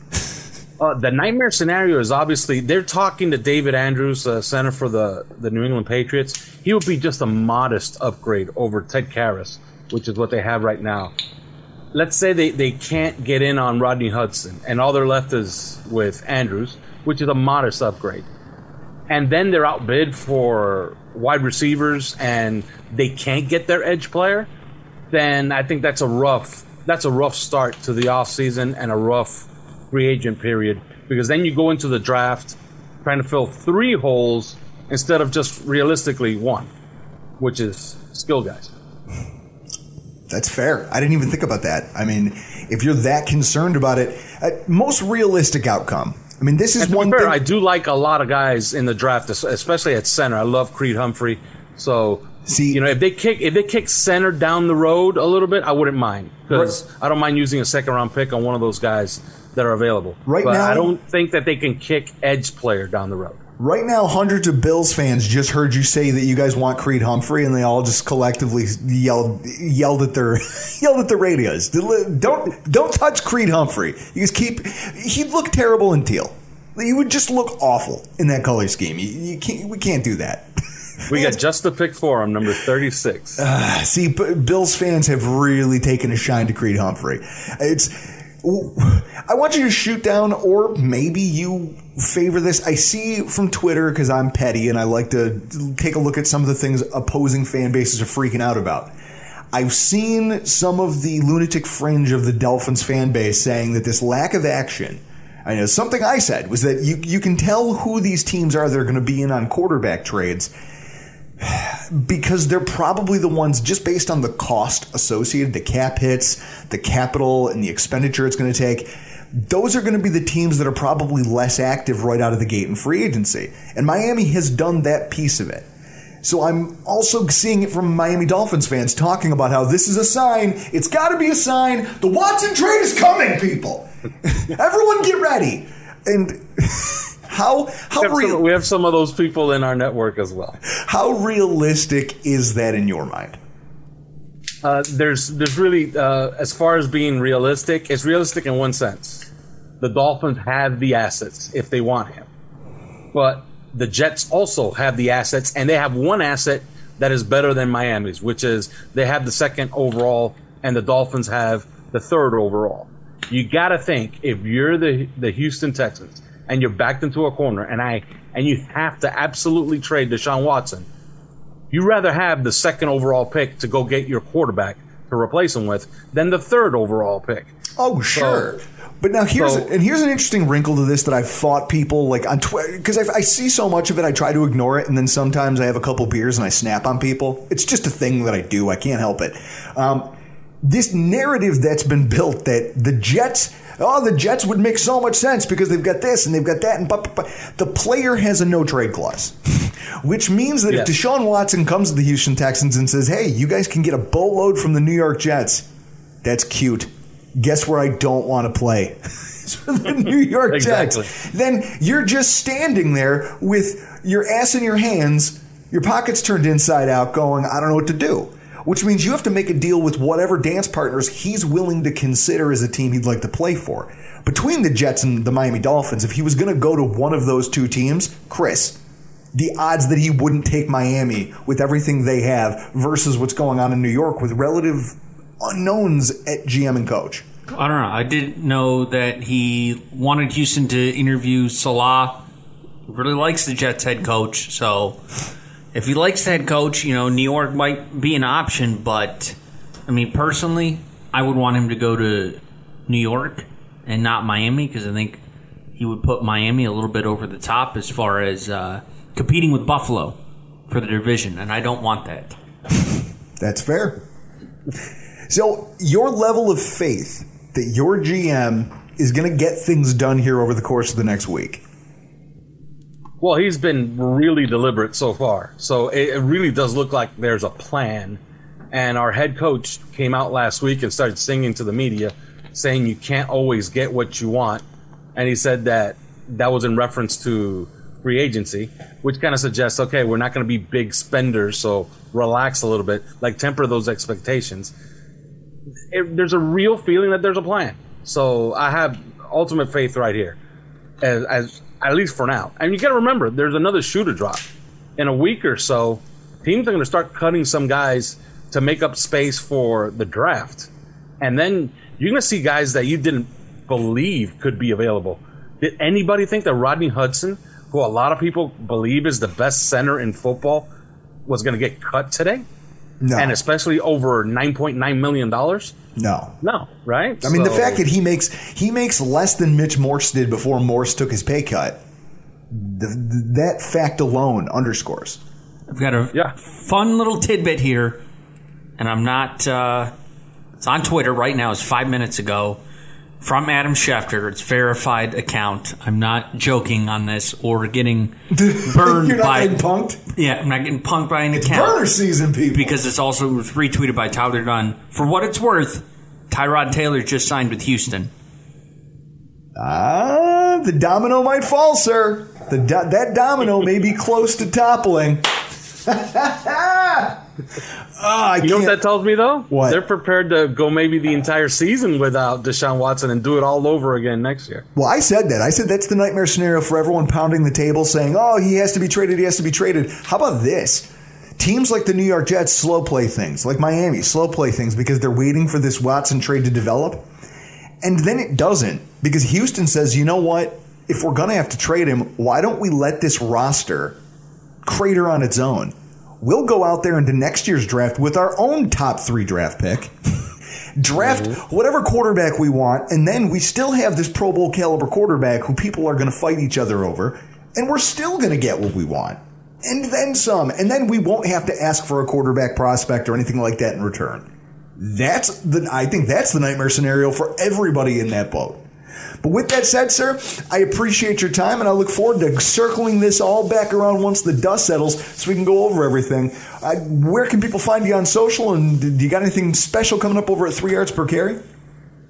Uh, the nightmare scenario is obviously they're talking to David Andrews, uh, center for the, the New England Patriots. He would be just a modest upgrade over Ted Karras, which is what they have right now. Let's say they, they can't get in on Rodney Hudson, and all they're left is with Andrews, which is a modest upgrade. And then they're outbid for wide receivers, and they can't get their edge player. then I think that's a rough that's a rough start to the off season and a rough free agent period because then you go into the draft trying to fill three holes instead of just realistically one, which is skill guys. That's fair. I didn't even think about that. I mean, if you're that concerned about it, uh, most realistic outcome. I mean, this is And to be one fair, thing. I do like a lot of guys in the draft, especially at center. I love Creed Humphrey. So, See, you know, if they kick if they kick center down the road a little bit, I wouldn't mind because I don't mind using a second round pick on one of those guys that are available. Right but now- I don't think that they can kick edge player down the road. Right now, hundreds of Bills fans just heard you say that you guys want Creed Humphrey, and they all just collectively yelled yelled at their [LAUGHS] yelled at their radios. Don't don't touch Creed Humphrey. You just keep. He'd look terrible in teal. He would just look awful in that color scheme. You, you can't. We can't do that. [LAUGHS] We got just the pick for him, number thirty six. Uh, see, B- Bills fans have really taken a shine to Creed Humphrey. It's. I want you to shoot down, or maybe you favor this. I see from Twitter because I'm petty and I like to take a look at some of the things opposing fan bases are freaking out about. I've seen some of the lunatic fringe of the Dolphins fan base saying that this lack of action. I know something I said was that you you can tell who these teams are that are going to be in on quarterback trades because they're probably the ones just based on the cost associated, the cap hits, the capital, and the expenditure it's going to take. Those are going to be the teams that are probably less active right out of the gate in free agency. And Miami has done that piece of it. So I'm also seeing it from Miami Dolphins fans talking about how this is a sign. It's got to be a sign. The Watson trade is coming, people. [LAUGHS] Everyone get ready. And [LAUGHS] how how we, have real some, we have some of those people in our network as well. how realistic is that in your mind? Uh, there's there's really uh, as far as being realistic, it's realistic in one sense. The Dolphins have the assets if they want him, but the Jets also have the assets, and they have one asset that is better than Miami's, which is they have the second overall, and the Dolphins have the third overall. You got to think if you're the the Houston Texans and you're backed into a corner, and I and you have to absolutely trade Deshaun Watson you rather have the second overall pick to go get your quarterback to replace him with than the third overall pick. Oh, sure. but now here's so- and here's an interesting wrinkle to this that I've fought people like on Twitter because I, I see so much of it. I try to ignore it, and then sometimes I have a couple beers and I snap on people. It's just a thing that I do. I can't help it. Um, this narrative that's been built that the Jets, oh, the Jets would make so much sense because they've got this and they've got that, and but, but, the player has a no trade clause, [LAUGHS] which means that Yes. if Deshaun Watson comes to the Houston Texans and says, "Hey, you guys can get a boatload from the New York Jets," that's cute. Guess where I don't want to play? [LAUGHS] The New York Exactly. Jets. Then you're just standing there with your ass in your hands, your pockets turned inside out, going, I don't know what to do. Which means you have to make a deal with whatever dance partners he's willing to consider as a team he'd like to play for. Between the Jets and the Miami Dolphins, if he was going to go to one of those two teams, Chris, the odds that he wouldn't take Miami with everything they have versus what's going on in New York with relative unknowns at GM and coach. I don't know. I didn't know that he wanted Houston to interview Salah. Really likes the Jets head coach. So if he likes the head coach, you know, New York might be an option. But I mean, personally, I would want him to go to New York and not Miami because I think he would put Miami a little bit over the top as far as uh, competing with Buffalo for the division, and I don't want that. [LAUGHS] That's fair. So, your level of faith that your GM is going to get things done here over the course of the next week. Well, he's been really deliberate so far. So it, it really does look like there's a plan. And our head coach came out last week and started singing to the media saying you can't always get what you want. And he said that that was in reference to free agency, which kind of suggests, okay, we're not going to be big spenders, so relax a little bit, like temper those expectations. It, there's a real feeling that there's a plan. So I have ultimate faith right here, as, as at least for now. And you got to remember, there's another shoe to drop. In a week or so, teams are going to start cutting some guys to make up space for the draft, and then you're going to see guys that you didn't believe could be available. Did anybody think that Rodney Hudson, who a lot of people believe is the best center in football, was going to get cut today? No. and especially over nine point nine million dollars. No. No, right? I mean, the fact that he makes he makes less than Mitch Morse did before Morse took his pay cut. The, that fact alone underscores. I've got a fun little tidbit here, and I'm not. Uh, it's on Twitter right now. It's five minutes ago from Adam Schefter. It's verified account. I'm not joking on this or getting [LAUGHS] burned You're not by getting punked. Yeah, I'm not getting punked by an account. Burner season, people. Because it's also was retweeted by Tyler Dunne. For what it's worth, Tyrod Taylor just signed with Houston. Ah, the domino might fall, sir. The do- that domino may be close to toppling. [LAUGHS] Ah, you know what that tells me though? What? They're prepared to go maybe the entire season without Deshaun Watson and do it all over again next year. Well, I said that. I said that's the nightmare scenario for everyone pounding the table saying, oh, he has to be traded, he has to be traded. How about this? Teams like the New York Jets slow play things, like Miami slow play things because they're waiting for this Watson trade to develop. And then it doesn't because Houston says, you know what? If we're going to have to trade him, why don't we let this roster crater on its own? We'll go out there into next year's draft with our own top three draft pick. [LAUGHS] draft whatever quarterback we want, and then we still have this Pro Bowl caliber quarterback who people are going to fight each other over, and we're still going to get what we want. And then some. And then we won't have to ask for a quarterback prospect or anything like that in return. That's the I think that's the nightmare scenario for everybody in that boat. But with that said, sir, I appreciate your time and I look forward to circling this all back around once the dust settles so we can go over everything. Uh, where can people find you on social and do you got anything special coming up over at 3 yards per carry?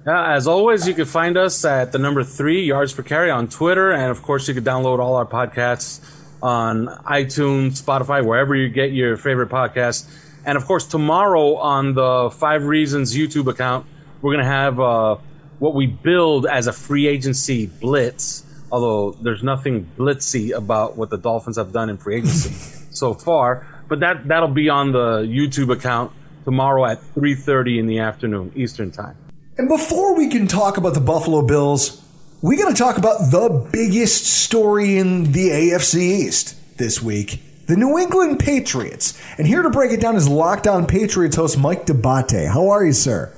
Yeah, as always, you can find us at the number three yards per carry on Twitter, and of course, you can download all our podcasts on iTunes, Spotify, wherever you get your favorite podcasts. And of course, tomorrow on the Five Reasons YouTube account, we're gonna have uh, what we build as a free agency blitz. Although there's nothing blitzy about what the Dolphins have done in free agency [LAUGHS] so far, but that that'll be on the YouTube account tomorrow at 3:30 in the afternoon Eastern time. And before we can talk about the Buffalo Bills, we got to talk about the biggest story in the AFC East this week. The New England Patriots. And here to break it down is Lockdown Patriots host Mike D'Abate. How are you, sir?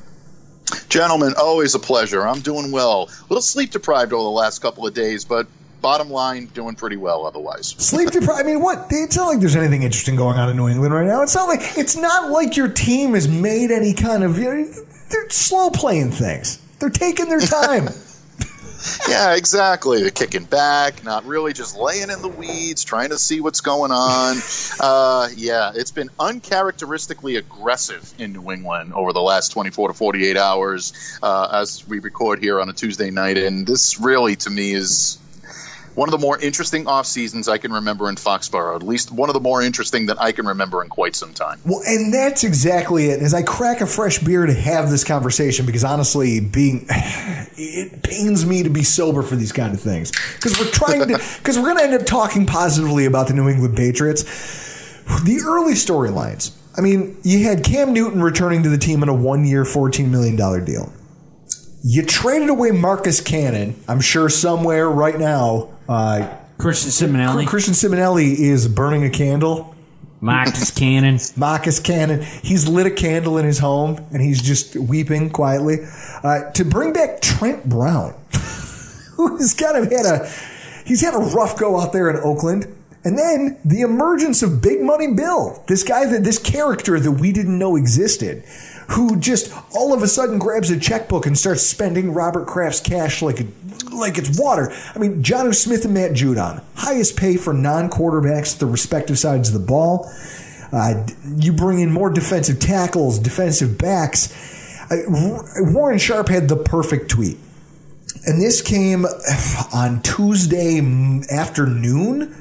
Gentlemen, always a pleasure. I'm doing well. A little sleep deprived over the last couple of days, but bottom line, doing pretty well otherwise. Sleep deprived. I mean, what? It's not like there's anything interesting going on in New England right now. It's not like it's not like your team has made any kind of. You know, they're slow playing things. They're taking their [LAUGHS] time. [LAUGHS] yeah, exactly. They're kicking back, not really just laying in the weeds, trying to see what's going on. [LAUGHS] Uh, yeah, it's been uncharacteristically aggressive in New England over the last 24 to 48 hours uh, as we record here on a Tuesday night. And this really, to me, is one of the more interesting off seasons I can remember in Foxborough. At least one of the more interesting that I can remember in quite some time. Well, and that's exactly it. As I crack a fresh beer to have this conversation, because honestly, being [SIGHS] it pains me to be sober for these kind of things, because we're trying to, [LAUGHS] because we're going to end up talking positively about the New England Patriots. The early storylines. I mean, you had Cam Newton returning to the team in a one-year, fourteen million dollar deal. You traded away Marcus Cannon. I'm sure somewhere right now. Uh, Christian Simonelli. Christian Simonelli is burning a candle. Marcus Cannon. [LAUGHS] Marcus Cannon. He's lit a candle in his home and he's just weeping quietly. Uh, to bring back Trent Brown, [LAUGHS] who's kind of had a he's had a rough go out there in Oakland. And then the emergence of Big Money Bill, this guy that this character that we didn't know existed, who just all of a sudden grabs a checkbook and starts spending Robert Kraft's cash like like it's water. I mean, Jonnu Smith and Matt Judon, highest pay for non-quarterbacks the respective sides of the ball. Uh, you bring in more defensive tackles, defensive backs. Uh, Warren Sharp had the perfect tweet. And this came on Tuesday afternoon.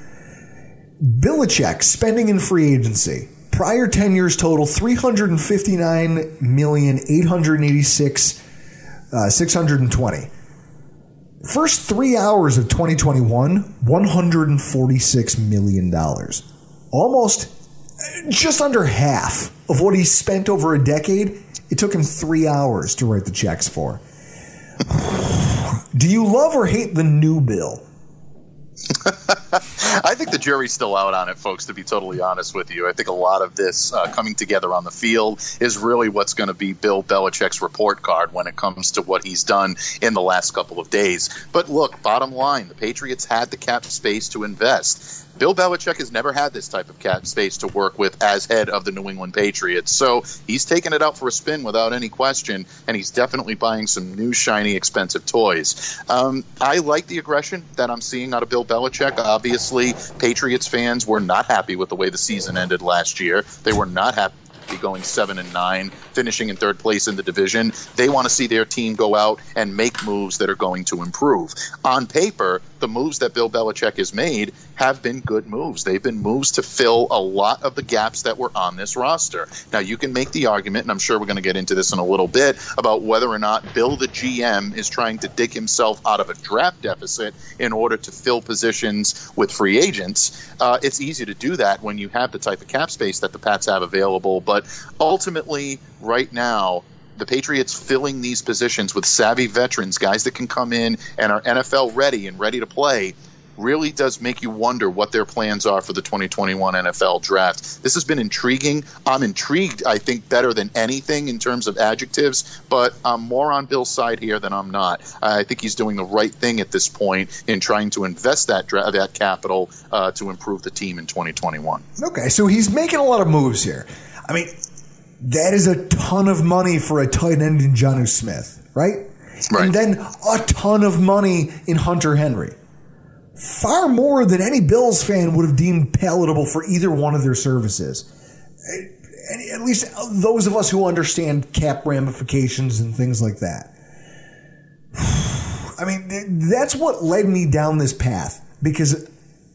Belichick spending in free agency. Prior 10 years total 359 million 886 uh, 620. First 3 hours of 2021 146 million dollars. Almost just under half of what he spent over a decade. It took him 3 hours to write the checks for. [SIGHS] Do you love or hate the new bill? [LAUGHS] I think the jury's still out on it, folks. To be totally honest with you, I think a lot of this uh, coming together on the field is really what's going to be Bill Belichick's report card when it comes to what he's done in the last couple of days. But look, bottom line, the Patriots had the cap space to invest. Bill Belichick has never had this type of cap space to work with as head of the New England Patriots. So he's taken it out for a spin without any question, and he's definitely buying some new, shiny, expensive toys. Um, I like the aggression that I'm seeing out of Bill Belichick. Obviously, Patriots fans were not happy with the way the season ended last year. They were not happy be going seven and nine, finishing in third place in the division. They want to see their team go out and make moves that are going to improve. On paper, the moves that Bill Belichick has made have been good moves. They've been moves to fill a lot of the gaps that were on this roster. Now, you can make the argument, and I'm sure we're going to get into this in a little bit, about whether or not Bill, the GM, is trying to dig himself out of a draft deficit in order to fill positions with free agents. Uh, it's easy to do that when you have the type of cap space that the Pats have available. But ultimately, right now, the Patriots filling these positions with savvy veterans, guys that can come in and are NFL ready and ready to play, really does make you wonder what their plans are for the 2021 NFL draft. This has been intriguing. I'm intrigued, I think, better than anything in terms of adjectives, but I'm more on Bill's side here than I'm not. I think he's doing the right thing at this point in trying to invest that dra- that capital uh, to improve the team in 2021. Okay, so he's making a lot of moves here. I mean, that is a ton of money for a tight end in Jonnu Smith, right? Right. And then a ton of money in Hunter Henry. Far more than any Bills fan would have deemed palatable for either one of their services. At least those of us who understand cap ramifications and things like that. [SIGHS] I mean, that's what led me down this path because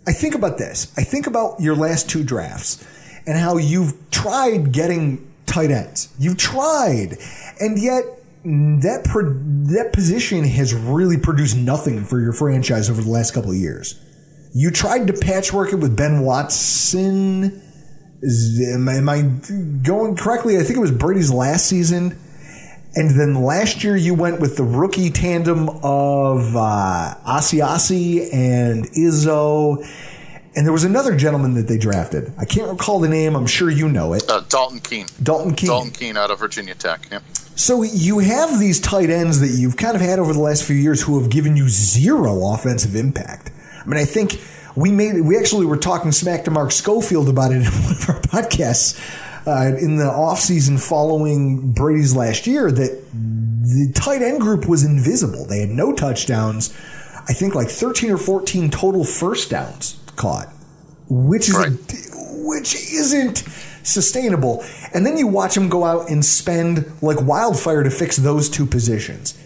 I think about this. I think about your last two drafts and how you've tried getting tight ends. You've tried, and yet that pro- that position has really produced nothing for your franchise over the last couple of years. You tried to patchwork it with Ben Watson. Is, am, I, am I going correctly? I think it was Brady's last season. And then last year you went with the rookie tandem of uh, Asiasi and Izzo. And there was another gentleman that they drafted. I can't recall the name. I'm sure you know it. Uh, Dalton Keene. Dalton Keene. Dalton Keene out of Virginia Tech. Yep. So you have these tight ends that you've kind of had over the last few years who have given you zero offensive impact. I mean, I think we made we actually were talking smack to Mark Schofield about it [LAUGHS] in one of our podcasts uh, in the offseason following Brady's last year that the tight end group was invisible. They had no touchdowns. I think like 13 or 14 total first downs caught, which is a, which isn't sustainable. And then you watch him go out and spend like wildfire to fix those two positions.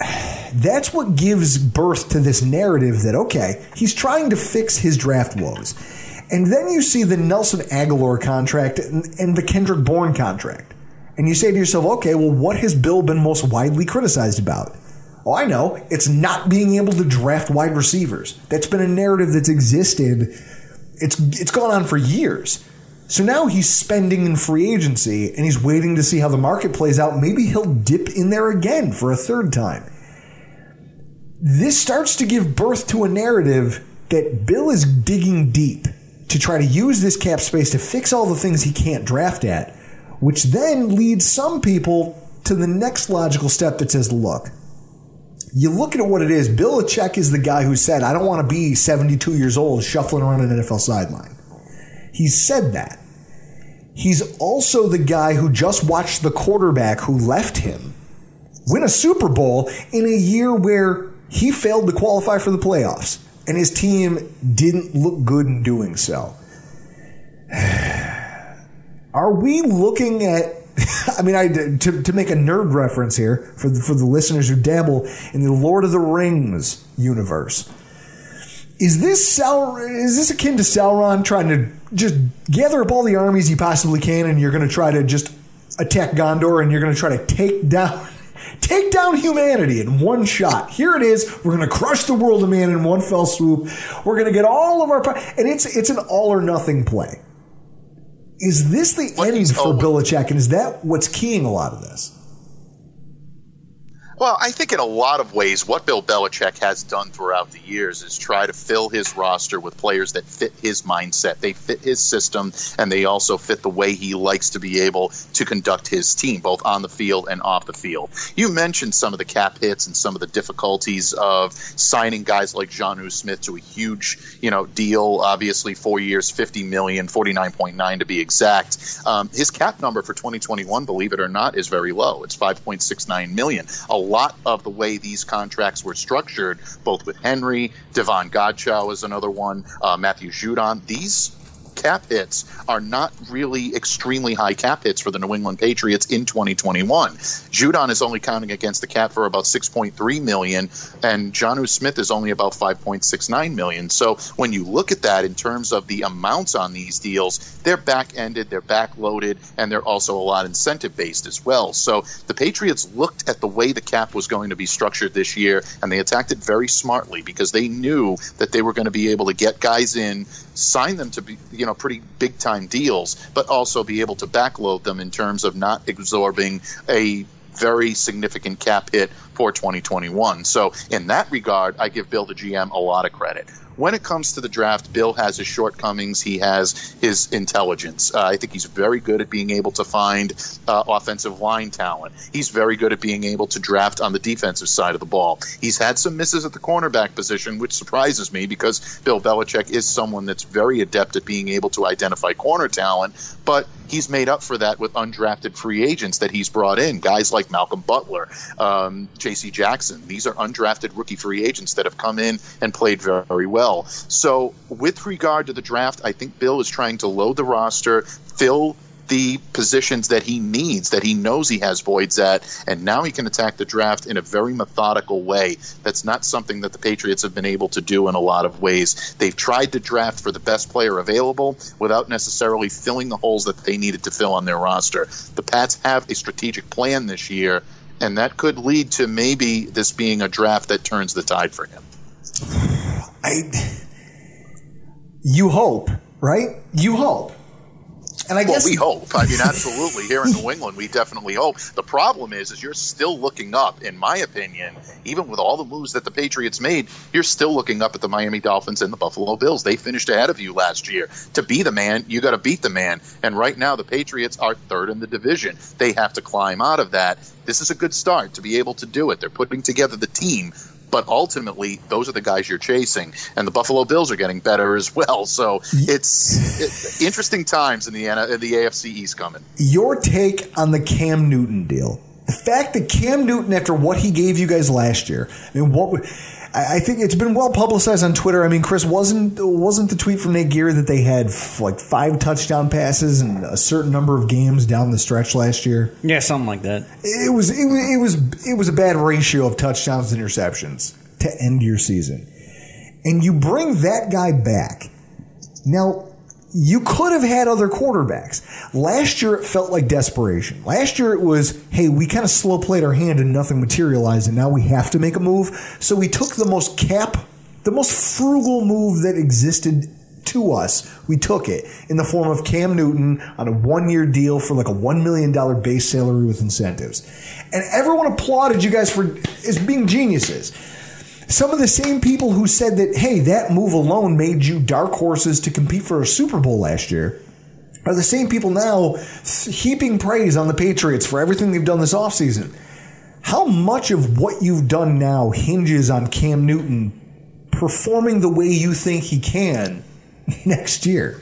[SIGHS] That's what gives birth to this narrative that okay, he's trying to fix his draft woes. And then you see the Nelson Agholor contract and, the Kendrick Bourne contract. And you say to yourself, okay, well, what has Bill been most widely criticized about? Oh, I know. It's not being able to draft wide receivers. That's been a narrative that's existed. It's it's gone on for years. So now he's spending in free agency and he's waiting to see how the market plays out. Maybe he'll dip in there again for a third time. This starts to give birth to a narrative that Bill is digging deep to try to use this cap space to fix all the things he can't draft at, which then leads some people to the next logical step that says, look, you look at what it is. Bill Belichick is the guy who said, I don't want to be 72 years old shuffling around an NFL sideline. He's said that. He's also the guy who just watched the quarterback who left him win a Super Bowl in a year where he failed to qualify for the playoffs and his team didn't look good in doing so. [SIGHS] Are we looking at [LAUGHS] I mean, I to, to make a nerd reference here for the, for the listeners who dabble in the Lord of the Rings universe. Is this Sal, is this akin to Sauron trying to just gather up all the armies he possibly can, and you're going to try to just attack Gondor, and you're going to try to take down [LAUGHS] take down humanity in one shot. Here it is. We're going to crush the world of man in one fell swoop. We're going to get all of our and it's it's an all or nothing play. Is this the end for Belichick, and is that what's keying a lot of this? Well, I think in a lot of ways, what Bill Belichick has done throughout the years is try to fill his roster with players that fit his mindset. They fit his system, and they also fit the way he likes to be able to conduct his team, both on the field and off the field. You mentioned some of the cap hits and some of the difficulties of signing guys like Jonnu Smith to a huge, you know, deal. Obviously, four years, fifty million, forty nine point nine to be exact. Um, his cap number for 2021, believe it or not, is very low. It's 5.69 million. A lot of the way these contracts were structured, both with Henry, Davon Godchaux is another one, uh, Matthew Judon, these cap hits are not really extremely high cap hits for the New England Patriots in 2021. Judon is only counting against the cap for about 6.3 million, and Jonnu Smith is only about 5.69 million. So when you look at that in terms of the amounts on these deals, they're back ended, they're back loaded, and they're also a lot incentive based as well. So the Patriots looked at the way the cap was going to be structured this year, and they attacked it very smartly because they knew that they were going to be able to get guys in, sign them to be, you know, pretty big time deals, but also be able to backload them in terms of not absorbing a very significant cap hit for 2021. So, in that regard, I give Bill the GM a lot of credit when it comes to the draft, Bill has his shortcomings. He has his intelligence. Uh, I think he's very good at being able to find uh, offensive line talent. He's very good at being able to draft on the defensive side of the ball. He's had some misses at the cornerback position, which surprises me because Bill Belichick is someone that's very adept at being able to identify corner talent. But he's made up for that with undrafted free agents that he's brought in, guys like Malcolm Butler, um, J.C. Jackson. These are undrafted rookie free agents that have come in and played very, very well. So, with regard to the draft, I think Bill is trying to load the roster, fill the positions that he needs, that he knows he has voids at, and now he can attack the draft in a very methodical way. That's not something that the Patriots have been able to do in a lot of ways. They've tried to draft for the best player available without necessarily filling the holes that they needed to fill on their roster. The Pats have a strategic plan this year, and that could lead to maybe this being a draft that turns the tide for him. I, you hope, right? You hope. And I well, guess we hope. I mean, absolutely. Here in New England, we definitely hope. The problem is, is you're still looking up, in my opinion, even with all the moves that the Patriots made, you're still looking up at the Miami Dolphins and the Buffalo Bills. They finished ahead of you last year. To be the man, you got to beat the man. And right now, the Patriots are third in the division. They have to climb out of that. This is a good start to be able to do it. They're putting together the team but ultimately those are the guys you're chasing and the buffalo bills are getting better as well. [LAUGHS] So it's it, interesting times in the in the afc east coming. Your take on the cam newton deal. The fact that cam newton after what he gave you guys last year i mean what I think it's been well publicized on Twitter. I mean, Chris wasn't wasn't the tweet from Nate Gear that they had f- like five touchdown passes in a certain number of games down the stretch last year. Yeah, something like that. It was it was it was it was a bad ratio of touchdowns and interceptions to end your season, and you bring that guy back. Now, you could have had other quarterbacks. Last year, it felt like desperation. Last year, it was, hey, we kind of slow played our hand and nothing materialized, and now we have to make a move. So we took the most cap, the most frugal move that existed to us. We took it in the form of Cam Newton on a one year deal for like a $1 million base salary with incentives. And everyone applauded you guys for as being geniuses. Some of the same people who said that, hey, that move alone made you dark horses to compete for a Super Bowl last year are the same people now heaping praise on the Patriots for everything they've done this offseason. How much of what you've done now hinges on Cam Newton performing the way you think he can [LAUGHS] next year?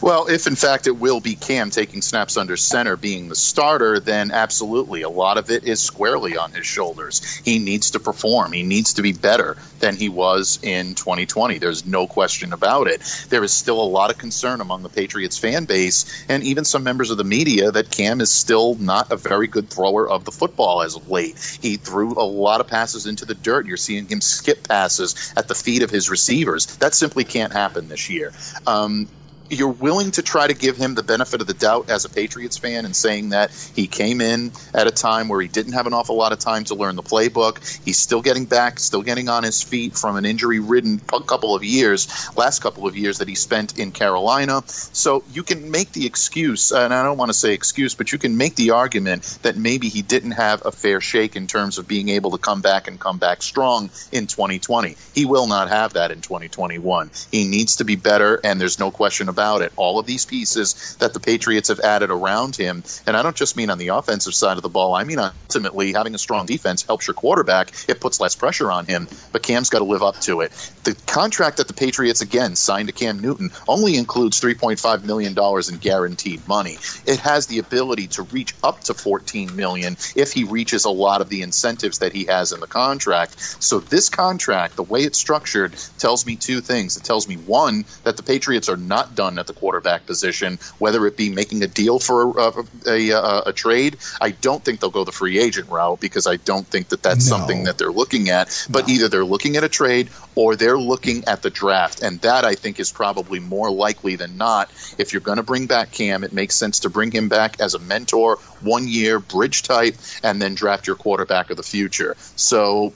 Well, if in fact it will be Cam taking snaps under center being the starter, then absolutely. A lot of it is squarely on his shoulders. He needs to perform. He needs to be better than he was in 2020. There's no question about it. There is still a lot of concern among the Patriots fan base and even some members of the media that Cam is still not a very good thrower of the football as of late. He threw a lot of passes into the dirt. You're seeing him skip passes at the feet of his receivers. That simply can't happen this year. Um, you're willing to try to give him the benefit of the doubt as a Patriots fan and saying that he came in at a time where he didn't have an awful lot of time to learn the playbook. He's still getting back, still getting on his feet from an injury ridden couple of years, last couple of years that he spent in Carolina. So you can make the excuse, and I don't want to say excuse, but you can make the argument that maybe he didn't have a fair shake in terms of being able to come back and come back strong in 2020. He will not have that in 2021. He needs to be better, and there's no question about it. All of these pieces that the Patriots have added around him, and I don't just mean on the offensive side of the ball, I mean ultimately having a strong defense helps your quarterback. It puts less pressure on him, but Cam's got to live up to it. The contract that the Patriots again signed to Cam Newton only includes $3.5 million in guaranteed money. It has the ability to reach up to 14 million if he reaches a lot of the incentives that he has in the contract. So this contract, the way it's structured, tells me two things. It tells me one that the Patriots are not done at the quarterback position, whether it be making a deal for a, a, a, a trade. I don't think they'll go the free agent route because I don't think that that's No. something that they're looking at. But either they're looking at a trade or they're looking at the draft, and that I think is probably more likely than not. If you're going to bring back Cam, it makes sense to bring him back as a mentor, one year bridge type, and then draft your quarterback of the future. So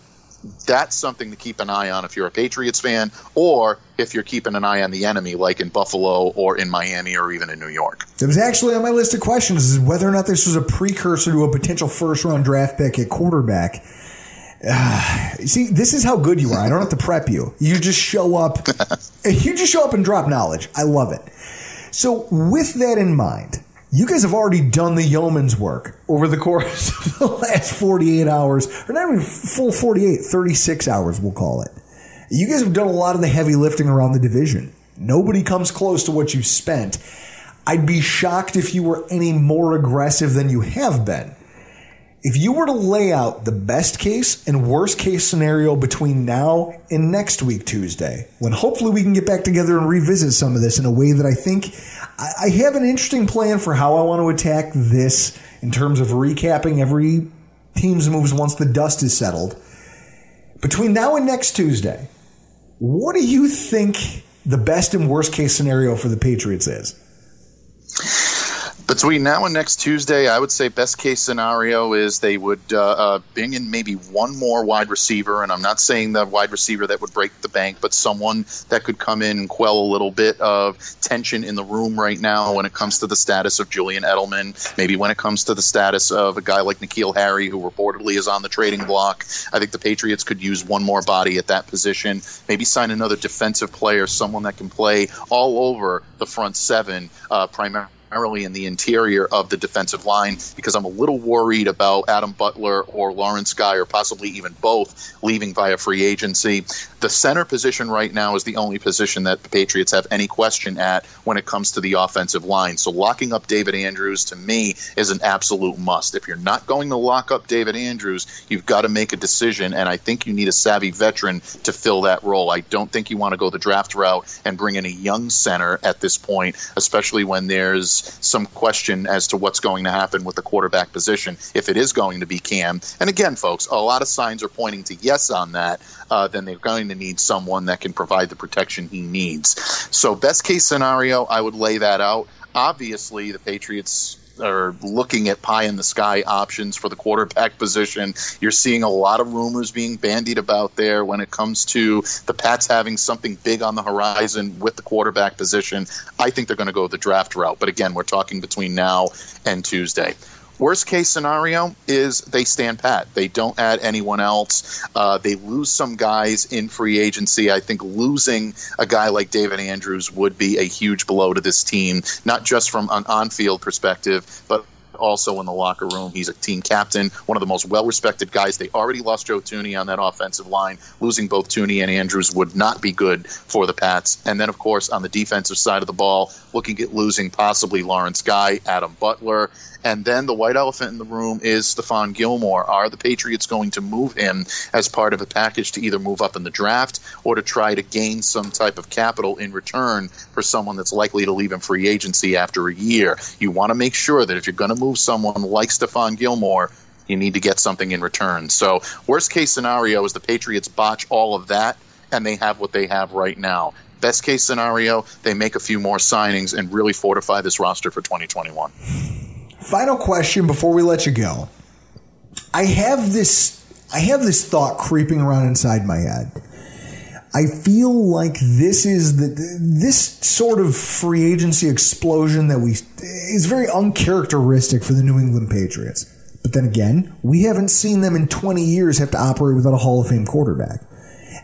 that's something to keep an eye on if you're a Patriots fan, or if you're keeping an eye on the enemy, like in Buffalo or in Miami or even in New York. It was actually on my list of questions is whether or not this was a precursor to a potential first round draft pick at quarterback. Ah, [SIGHS] see, this is how good you are. I don't have to prep you. You just show up. [LAUGHS] you just show up and drop knowledge. I love it. So, with that in mind, you guys have already done the yeoman's work over the course of the last 48 hours, or not even full 48, 36 hours, we'll call it. You guys have done a lot of the heavy lifting around the division. Nobody comes close to what you've spent. I'd be shocked if you were any more aggressive than you have been. If you were to lay out the best case and worst case scenario between now and next week, Tuesday, when hopefully we can get back together and revisit some of this in a way that I think I have an interesting plan for how I want to attack this in terms of recapping every team's moves once the dust is settled. Between now and next Tuesday, what do you think the best and worst case scenario for the Patriots is? Between now and next Tuesday, I would say best case scenario is they would uh, uh, bring in maybe one more wide receiver, and I'm not saying the wide receiver that would break the bank, but someone that could come in and quell a little bit of tension in the room right now when it comes to the status of Julian Edelman, maybe when it comes to the status of a guy like N'Keal Harry, who reportedly is on the trading block. I think the Patriots could use one more body at that position, maybe sign another defensive player, someone that can play all over the front seven, uh, primarily primarily in the interior of the defensive line because I'm a little worried about Adam Butler or Lawrence Guy or possibly even both leaving via free agency. The center position right now is the only position that the Patriots have any question at when it comes to the offensive line. So locking up David Andrews to me is an absolute must. If you're not going to lock up David Andrews, you've got to make a decision, and I think you need a savvy veteran to fill that role. I don't think you want to go the draft route and bring in a young center at this point, especially when there's some question as to what's going to happen with the quarterback position if it is going to be Cam. And again, folks, a lot of signs are pointing to yes on that. Uh, then they're going to need someone that can provide the protection he needs. So, best case scenario, I would lay that out. Obviously, the Patriots are looking at pie in the sky options for the quarterback position. You're seeing a lot of rumors being bandied about there when it comes to the Pats having something big on the horizon with the quarterback position. I think they're going to go the draft route. But again, we're talking between now and Tuesday. Worst case scenario is they stand pat. They don't add anyone else. Uh, they lose some guys in free agency. I think losing a guy like David Andrews would be a huge blow to this team, not just from an on field perspective, but also in the locker room. He's a team captain, one of the most well respected guys. They already lost Joe Thuney on that offensive line. Losing both Thuney and Andrews would not be good for the Pats. And then, of course, on the defensive side of the ball, looking at losing possibly Lawrence Guy, Adam Butler. And then the white elephant in the room is Stephon Gilmore. Are the Patriots going to move him as part of a package to either move up in the draft or to try to gain some type of capital in return for someone that's likely to leave in free agency after a year? You want to make sure that if you're going to move someone like Stephon Gilmore, you need to get something in return. So, worst case scenario is the Patriots botch all of that and they have what they have right now. Best case scenario, they make a few more signings and really fortify this roster for 2021. Final question before we let you go. I have this I have this thought creeping around inside my head. I feel like this is the this sort of free agency explosion that we is very uncharacteristic for the New England Patriots. But then again, we haven't seen them in 20 years have to operate without a Hall of Fame quarterback.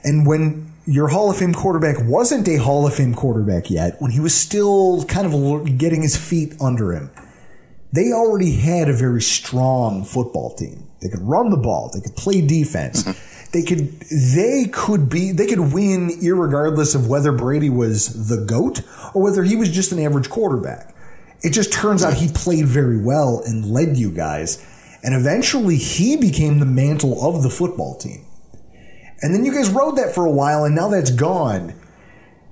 And when your Hall of Fame quarterback wasn't a Hall of Fame quarterback yet, when he was still kind of getting his feet under him, they already had a very strong football team. They could run the ball. They could play defense. Mm-hmm. they could they could be they could win regardless of whether Brady was the goat or whether he was just an average quarterback. It just turns out he played very well and led you guys. And eventually he became the mantle of the football team. And then you guys rode that for a while and now that's gone.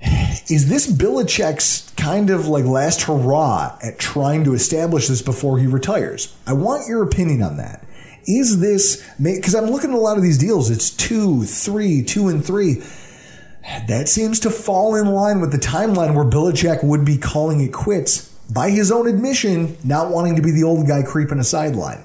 Is this Belichick's kind of like last hurrah at trying to establish this before he retires? I want your opinion on that is this because I'm looking at a lot of these deals, it's two, three, two, and three. That seems to fall in line with the timeline where Belichick would be calling it quits by his own admission, not wanting to be the old guy creeping a sideline.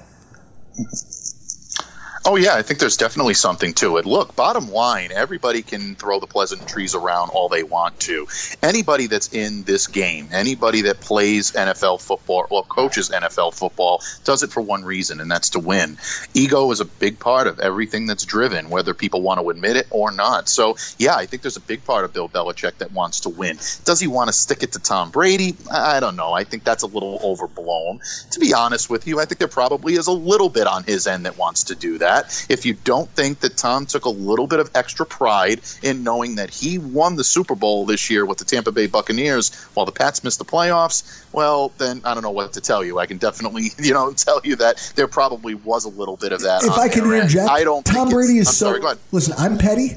Oh yeah, I think there's definitely something to it. Look, bottom line, everybody can throw the pleasantries around all they want to. Anybody that's in this game, anybody that plays NFL football or coaches NFL football, does it for one reason, and that's to win. Ego is a big part of everything that's driven, whether people want to admit it or not. So yeah, I think there's a big part of Bill Belichick that wants to win. Does he want to stick it to Tom Brady? I don't know. I think that's a little overblown. To be honest with you, I think there probably is a little bit on his end that wants to do that that. If you don't think that Tom took a little bit of extra pride in knowing that he won the Super Bowl this year with the Tampa Bay Buccaneers while the Pats missed the playoffs, well, then I don't know what to tell you. I can definitely, [LAUGHS] you know, tell you that there probably was a little bit of that. If I can interject, I don't. Tom Brady is I'm so. Sorry. Listen, I'm petty,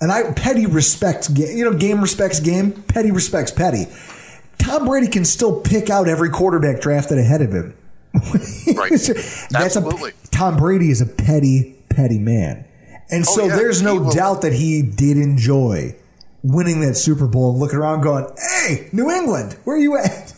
and I petty respects game. You know, game respects game. Petty respects petty. Tom Brady can still pick out every quarterback drafted ahead of him. [LAUGHS] right. That's Absolutely. A, Tom Brady is a petty, petty man. And Oh, so yeah, there's no will- doubt that he did enjoy winning that Super Bowl and looking around going, hey, New England, where are you at?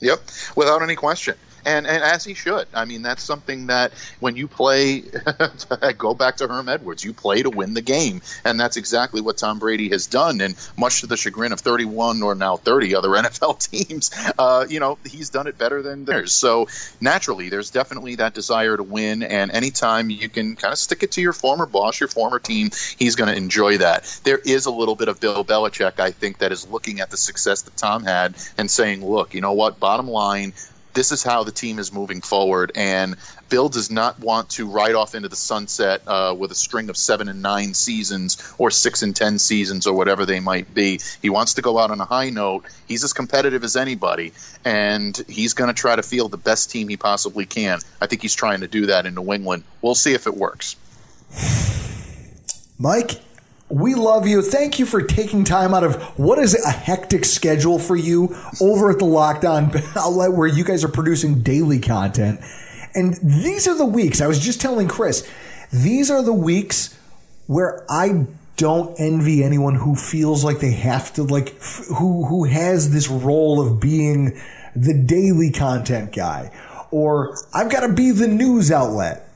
Yep, without any question. And, and as he should. I mean, that's something that when you play, [LAUGHS] go back to Herm Edwards, you play to win the game. And that's exactly what Tom Brady has done. And much to the chagrin of 31 or now 30 other [LAUGHS] NFL teams, uh, you know, he's done it better than theirs. So naturally, there's definitely that desire to win. And anytime you can kind of stick it to your former boss, your former team, he's going to enjoy that. There is a little bit of Bill Belichick, I think, that is looking at the success that Tom had and saying, look, you know what, bottom line, this is how the team is moving forward. And Bill does not want to ride off into the sunset uh, with a string of seven and nine seasons or six and ten seasons or whatever they might be. He wants to go out on a high note. He's as competitive as anybody, and he's going to try to field the best team he possibly can. I think he's trying to do that in New England. We'll see if it works. Mike, we love you. Thank you for taking time out of what is a hectic schedule for you over at the Locked On [LAUGHS] outlet where you guys are producing daily content. And these are the weeks, I was just telling Chris, these are the weeks where I don't envy anyone who feels like they have to like f- who who has this role of being the daily content guy or I've got to be the news outlet.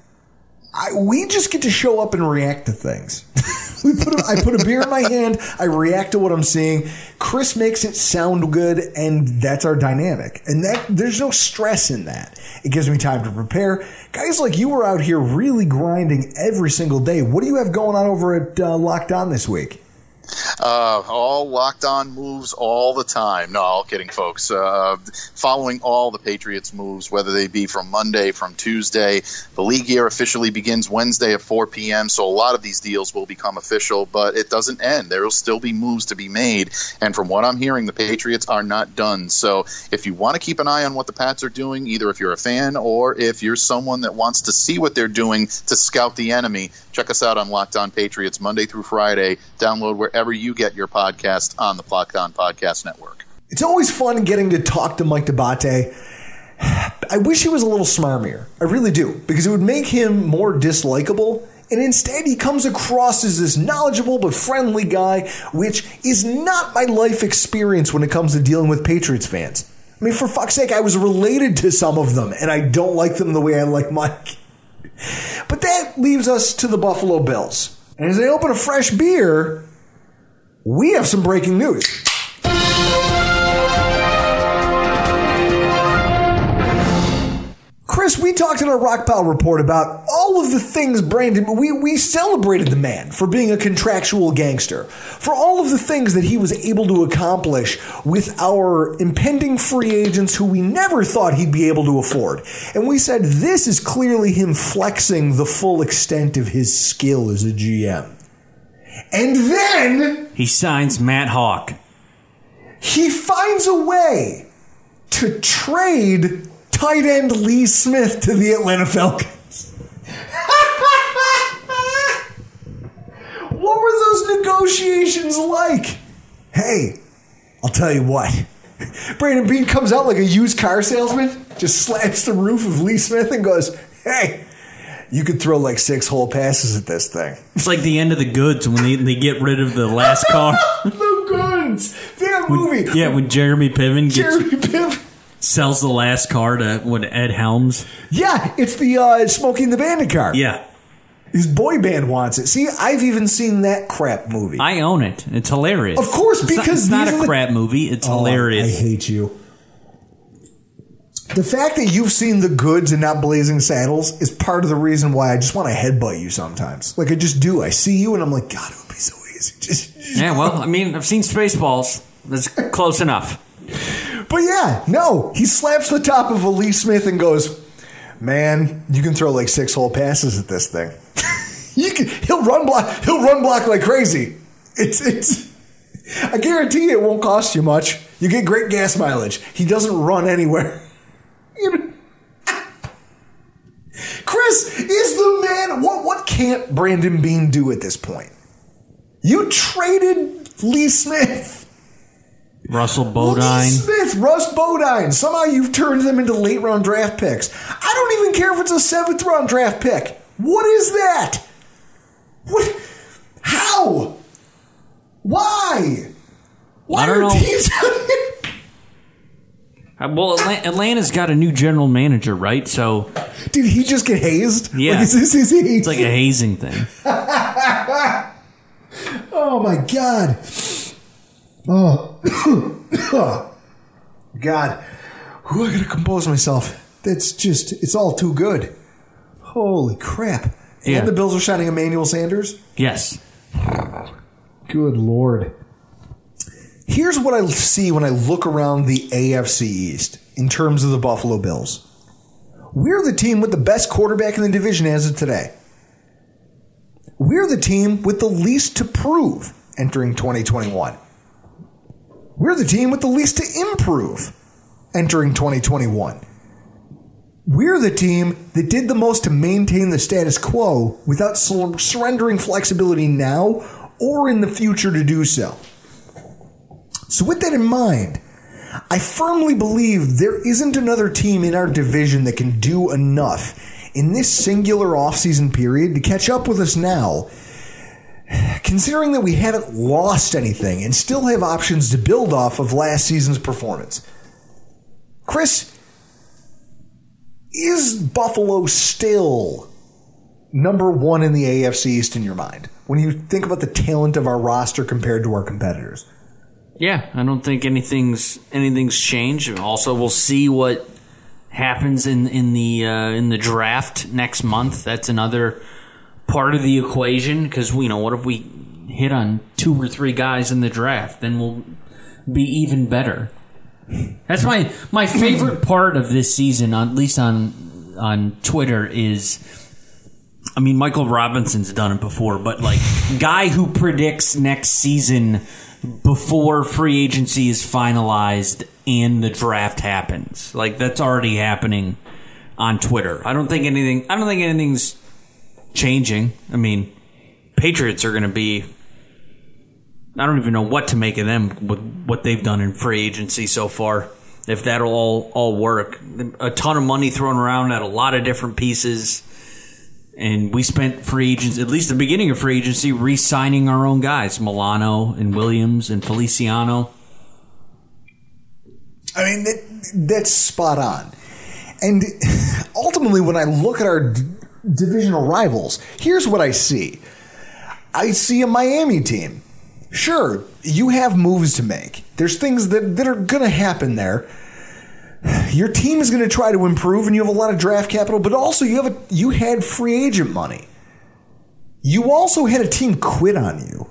I, we just get to show up and react to things. [LAUGHS] we put a, I put a beer in my hand. I react to what I'm seeing. Chris makes it sound good, and that's our dynamic. And that there's no stress in that. It gives me time to prepare. Guys like you are out here really grinding every single day. What do you have going on over at uh, Locked On this week? Uh, all locked on moves all the time. No, all kidding, folks. Uh, following all the Patriots' moves, whether they be from Monday, from Tuesday. The league year officially begins Wednesday at 4 p.m., so a lot of these deals will become official, but it doesn't end. There will still be moves to be made, and from what I'm hearing, the Patriots are not done. So if you want to keep an eye on what the Pats are doing, either if you're a fan or if you're someone that wants to see what they're doing to scout the enemy, check us out on Locked On Patriots Monday through Friday. Download wherever you get your podcast on the Locked Podcast Network. It's always fun getting to talk to Mike D'Abate. I wish he was a little smarmier. I really do, because it would make him more dislikable and instead he comes across as this knowledgeable but friendly guy, which is not my life experience when it comes to dealing with Patriots fans. I mean, for fuck's sake, I was related to some of them, and I don't like them the way I like Mike. But that leaves us to the Buffalo Bills. And as I open a fresh beer, we have some breaking news. Chris, we talked in our Rockpile report about all of the things Brandon, we, we celebrated the man for being a contractual gangster, for all of the things that he was able to accomplish with our impending free agents who we never thought he'd be able to afford. And we said this is clearly him flexing the full extent of his skill as a GM. And then He signs Matt Haack. he finds a way to trade tight end Lee Smith to the Atlanta Falcons. [LAUGHS] what were those negotiations like? Hey, I'll tell you what. [LAUGHS] Brandon Beane comes out like a used car salesman, just slaps the roof of Lee Smith and goes, Hey, you could throw like six whole passes at this thing. It's like the end of the goods when they, they get rid of the last car. [LAUGHS] the goods! That movie! yeah, when Jeremy Piven gets, Jeremy Piven. sells the last car to what Ed Helms. Yeah, it's the uh, Smokey and the Bandit car. Yeah, His boy band wants it. See, I've even seen that crap movie. I own it. It's hilarious. Of course, It's not- because it's not, these are a crap movie. It's Oh, hilarious. I hate you. The fact that you've seen the goods and not Blazing Saddles is part of the reason why I just want to headbutt you sometimes. Like I just do. I see you and I'm like, God, it would be so easy. [LAUGHS] Just, yeah, well, I mean, I've seen Spaceballs. That's close enough. But yeah, no, he slaps the top of a Lee Smith and goes, "Man, you can throw like six whole passes at this thing. [LAUGHS] you can, he'll run block. He'll run block like crazy. It's it's. I guarantee it won't cost you much. You get great gas mileage. He doesn't run anywhere. You know- Chris is the man. What what can't Brandon Beane do at this point? You traded Lee Smith. Russell Lee Bodine. Smith, Russ Bodine. Somehow you've turned them into late round draft picks. I don't even care if it's a seventh round draft pick. What is that? What? How? Why? Why are teams? [LAUGHS] Uh, Well, Atla- Atlanta's got a new general manager, right? So Did he just get hazed? Yeah. Like, is this his age? it's like a hazing thing. [LAUGHS] Oh my god. Oh. [COUGHS] god. Who I gotta compose myself. That's just it's all too good. Holy crap. Yeah. And the Bills are signing Emmanuel Sanders? Yes. Good lord. Here's what I see when I look around the AFC East in terms of the Buffalo Bills. We're the team with the best quarterback in the division as of today. We're the team with the least to prove entering 2021. We're the team with the least to improve entering 2021. We're the team that did the most to maintain the status quo without sur- surrendering flexibility now or in the future to do so. So, with that in mind, I firmly believe there isn't another team in our division that can do enough in this singular offseason period to catch up with us now, considering that we haven't lost anything and still have options to build off of last season's performance. Chris, is Buffalo still number one in the AFC East in your mind when you think about the talent of our roster compared to our competitors? Yeah, I don't think anything's anything's changed. Also, we'll see what happens in in the uh, in the draft next month. That's another part of the equation because you know what if we hit on two or three guys in the draft, then we'll be even better. That's my my favorite [CLEARS THROAT] part of this season, at least on on Twitter, is. I mean, Michael Robinson's done it before, but like guy who predicts next season before free agency is finalized and the draft happens. Like that's already happening on Twitter. I don't think anything. I don't think anything's changing. I mean, Patriots are going to be. I don't even know what to make of them with what they've done in free agency so far. If that'll all all work, a ton of money thrown around at a lot of different pieces. And we spent free agents, at least the beginning of free agency, re signing our own guys Milano and Williams and Feliciano. I mean, that, that's spot on. And [LAUGHS] ultimately, when I look at our d- divisional rivals, here's what I see I see a Miami team. Sure, you have moves to make. There's things that, that are going to happen there. Your team is going to try to improve, and you have a lot of draft capital, but also you have a, you had free agent money. You also had a team quit on you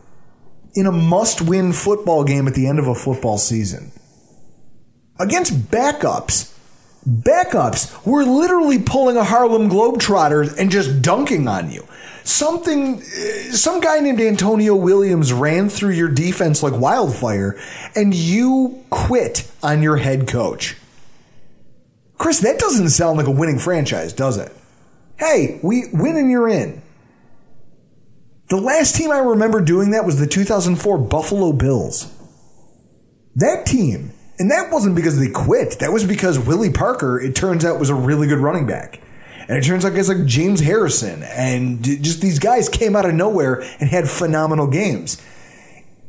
in a must-win football game at the end of a football season against backups. Backups were literally pulling a Harlem Globetrotters and just dunking on you. Something, uh, some guy named Antonio Williams ran through your defense like wildfire, and you quit on your head coach. Chris, that doesn't sound like a winning franchise, does it? Hey, we win and you're in. The last team I remember doing that was the 2004 Buffalo Bills. That team, and that wasn't because they quit. That was because Willie Parker, it turns out, was a really good running back. And it turns out guys like James Harrison and just these guys came out of nowhere and had phenomenal games.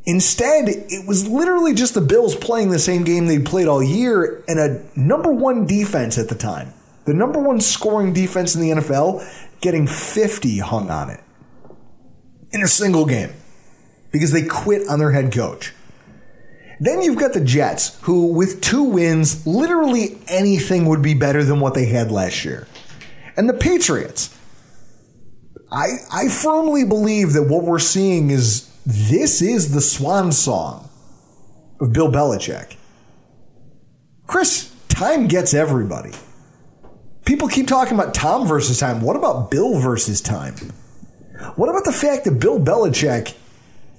Instead, it was literally just the Bills playing the same game they'd played all year and a number one defense at the time. The number one scoring defense in the NFL getting 50 hung on it in a single game because they quit on their head coach. Then you've got the Jets, who, with two wins, literally anything would be better than what they had last year. And the Patriots. I, I firmly believe that what we're seeing is this is the swan song of Bill Belichick. Chris, time gets everybody. People keep talking about Tom versus time. What about Bill versus time? What about the fact that Bill Belichick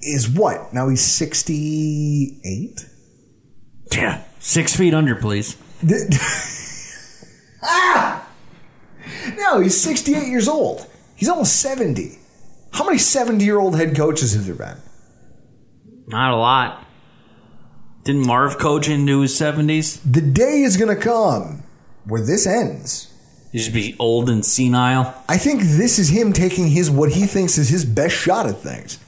is what? Now he's 68? Yeah. Six feet under, please. [LAUGHS] ah! No, he's 68 years old. He's almost 70. How many 70 year old head coaches have there been? Not a lot. Didn't Marv coach into his 70s? The day is going to come where this ends. He should be old and senile. I think this is him taking his what he thinks is his best shot at things.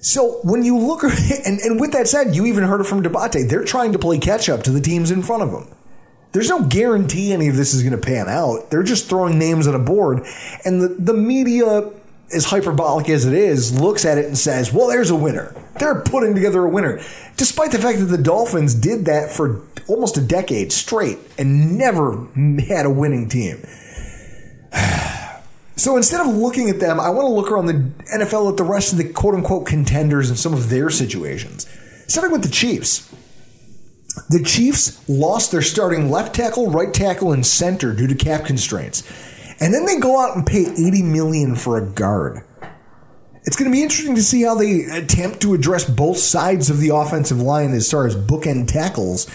So when you look, at [LAUGHS] and, and with that said, you even heard it from D'Abate. They're trying to play catch up to the teams in front of them. There's no guarantee any of this is going to pan out. They're just throwing names on a board, and the, the media, as hyperbolic as it is, looks at it and says, "Well, there's a winner. They're putting together a winner." Despite the fact that the Dolphins did that for almost a decade straight and never had a winning team. [SIGHS] So instead of looking at them, I want to look around the NFL at the rest of the quote unquote contenders and some of their situations. Starting with the Chiefs. The Chiefs lost their starting left tackle, right tackle, and center due to cap constraints. And then they go out and pay 80 million for a guard. It's going to be interesting to see how they attempt to address both sides of the offensive line as far as bookend tackles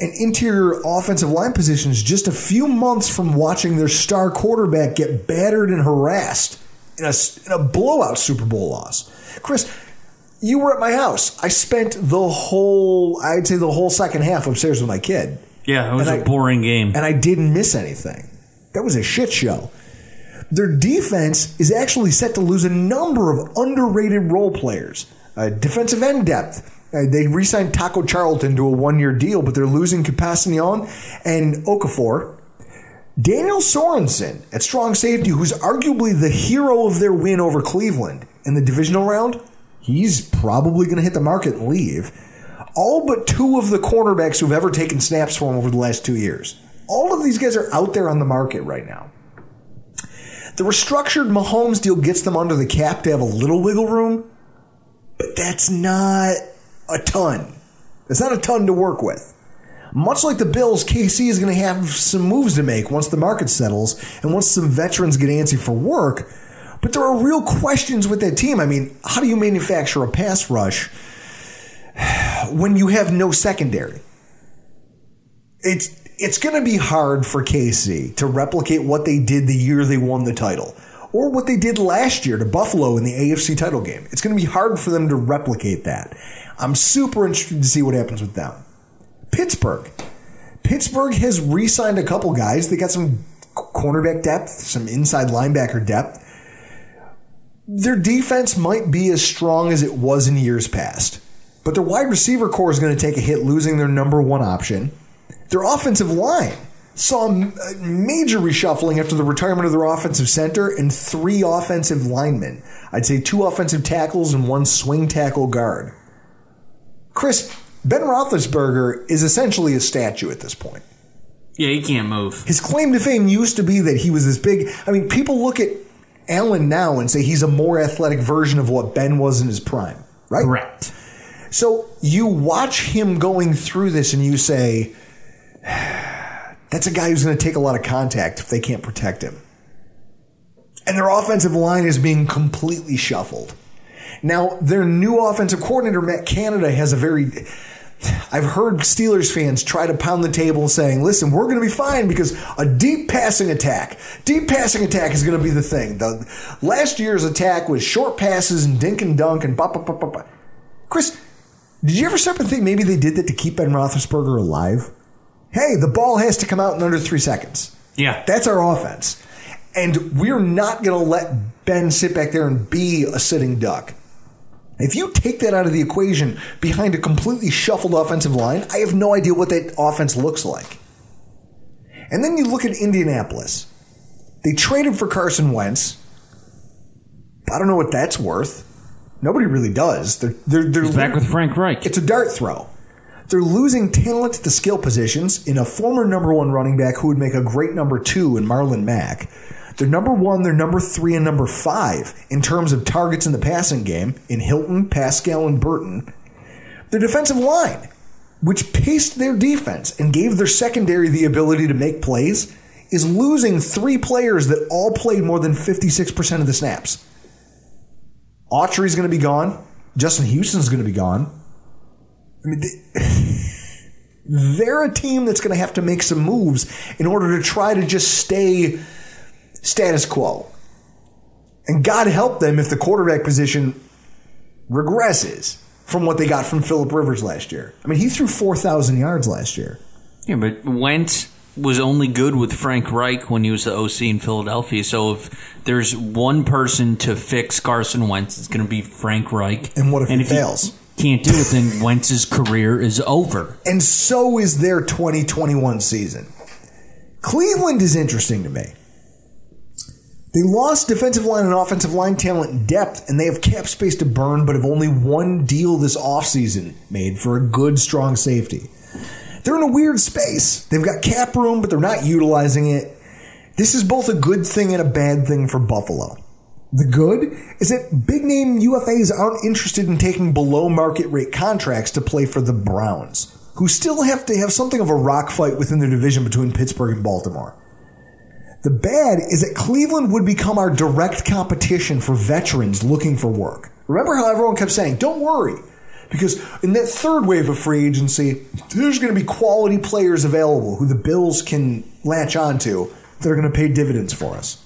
and interior offensive line positions just a few months from watching their star quarterback get battered and harassed in a, in a blowout Super Bowl loss. Chris, you were at my house. I spent the whole, I'd say the whole second half upstairs with my kid. Yeah, it was And a I- boring game. And I didn't miss anything. That was a shit show. Their defense is actually set to lose a number of underrated role players. Uh, defensive end depth. Uh, they re-signed Taco Charlton to a one-year deal, but they're losing Kpassagnon and Okafor. Daniel Sorensen at strong safety, who's arguably the hero of their win over Cleveland in the divisional round, he's probably going to hit the market and leave. All but two of the cornerbacks who've ever taken snaps for him over the last two years. All of these guys are out there on the market right now. The restructured Mahomes deal gets them under the cap to have a little wiggle room, but that's not a ton. It's not a ton to work with. Much like the Bills, KC is going to have some moves to make once the market settles and once some veterans get antsy for work. But there are real questions with that team. I mean, how do you manufacture a pass rush [SIGHS] when you have no secondary? It's it's going to be hard for KC to replicate what they did the year they won the title or what they did last year to Buffalo in the AFC title game. It's going to be hard for them to replicate that. I'm super interested to see what happens with them. Pittsburgh. Pittsburgh has re signed a couple guys. They got some cornerback depth, some inside linebacker depth. Their defense might be as strong as it was in years past, but their wide receiver core is going to take a hit, losing their number one option. Their offensive line saw a major reshuffling after the retirement of their offensive center and three offensive linemen. I'd say two offensive tackles and one swing tackle guard. Chris, Ben Roethlisberger is essentially a statue at this point. Yeah, he can't move. His claim to fame used to be that he was this big. I mean, people look at Allen now and say he's a more athletic version of what Ben was in his prime, right? Correct. So you watch him going through this and you say, [SIGHS] that's a guy who's going to take a lot of contact if they can't protect him. And their offensive line is being completely shuffled. Now, their new offensive coordinator, Matt Canada, has a very. I've heard Steelers fans try to pound the table saying, listen, we're going to be fine because a deep passing attack, deep passing attack is going to be the thing. The, last year's attack was short passes and dink and dunk and bop, bop, bop, bop, ba. Chris, did you ever stop and think maybe they did that to keep Ben Roethlisberger alive? Hey, the ball has to come out in under three seconds. Yeah. That's our offense. And we're not going to let Ben sit back there and be a sitting duck. If you take that out of the equation behind a completely shuffled offensive line, I have no idea what that offense looks like. And then you look at Indianapolis. They traded for Carson Wentz. I don't know what that's worth. Nobody really does. They're, they're, they're back with Frank Reich. It's a dart throw. They're losing talent to skill positions in a former number one running back who would make a great number two in Marlon Mack. They're number one, they're number three, and number five in terms of targets in the passing game in Hilton, Pascal, and Burton. Their defensive line, which paced their defense and gave their secondary the ability to make plays, is losing three players that all played more than 56% of the snaps. Autry's going to be gone. Justin Houston's going to be gone. I mean, they, [SIGHS] they're a team that's going to have to make some moves in order to try to just stay status quo. And God help them if the quarterback position regresses from what they got from Philip Rivers last year. I mean, he threw 4,000 yards last year. Yeah, but Wentz was only good with Frank Reich when he was the OC in Philadelphia. So if there's one person to fix Carson Wentz, it's going to be Frank Reich. And what if and he if fails? Can't do it, then Wentz's career is over. And so is their 2021 season. Cleveland is interesting to me. They lost defensive line and offensive line talent and depth, and they have cap space to burn, but have only one deal this offseason made for a good, strong safety. They're in a weird space. They've got cap room, but they're not utilizing it. This is both a good thing and a bad thing for Buffalo. The good is that big name UFAs aren't interested in taking below market rate contracts to play for the Browns, who still have to have something of a rock fight within their division between Pittsburgh and Baltimore. The bad is that Cleveland would become our direct competition for veterans looking for work. Remember how everyone kept saying, don't worry, because in that third wave of free agency, there's going to be quality players available who the Bills can latch onto that are going to pay dividends for us.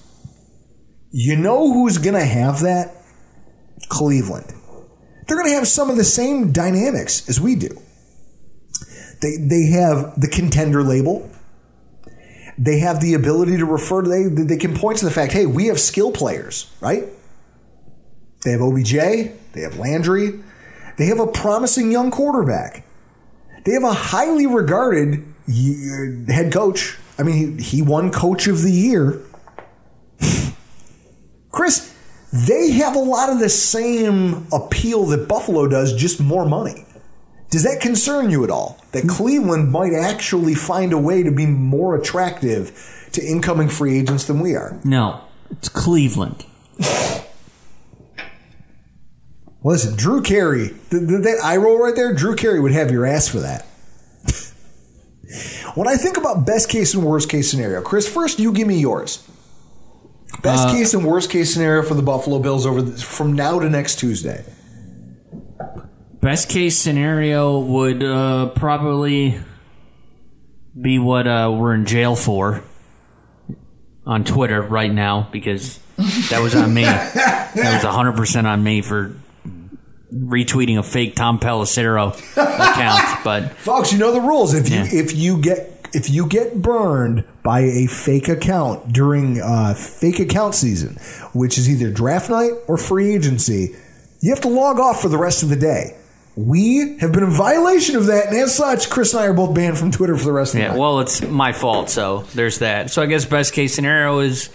You know who's going to have that? Cleveland. They're going to have some of the same dynamics as we do. They, they have the contender label. They have the ability to refer to, they, they can point to the fact, hey, we have skill players, right? They have OBJ. They have Landry. They have a promising young quarterback. They have a highly regarded uh, head coach. I mean, he, he won coach of the year. [LAUGHS] Chris, they have a lot of the same appeal that Buffalo does, just more money. Does that concern you at all? That hmm. Cleveland might actually find a way to be more attractive to incoming free agents than we are? No, it's Cleveland. [LAUGHS] Listen, Drew Carey, th- th- that eye roll right there, Drew Carey would have your ass for that. [LAUGHS] when I think about best case and worst case scenario, Chris, first you give me yours. Best Uh, case and worst case scenario for the Buffalo Bills over the, from now to next Tuesday. Best case scenario would uh, probably be what uh, we're in jail for on Twitter right now because that was on me. [LAUGHS] that was 100% on me for retweeting a fake Tom Pelissero account. But Folks, you know the rules. If you Yeah. if you get if you get burned by a fake account during uh, fake account season, which is either draft night or free agency, you have to log off for the rest of the day. We have been in violation of that, and as such, Chris and I are both banned from Twitter for the rest of the Yeah, night. well, it's my fault, so there's that. So I guess best case scenario is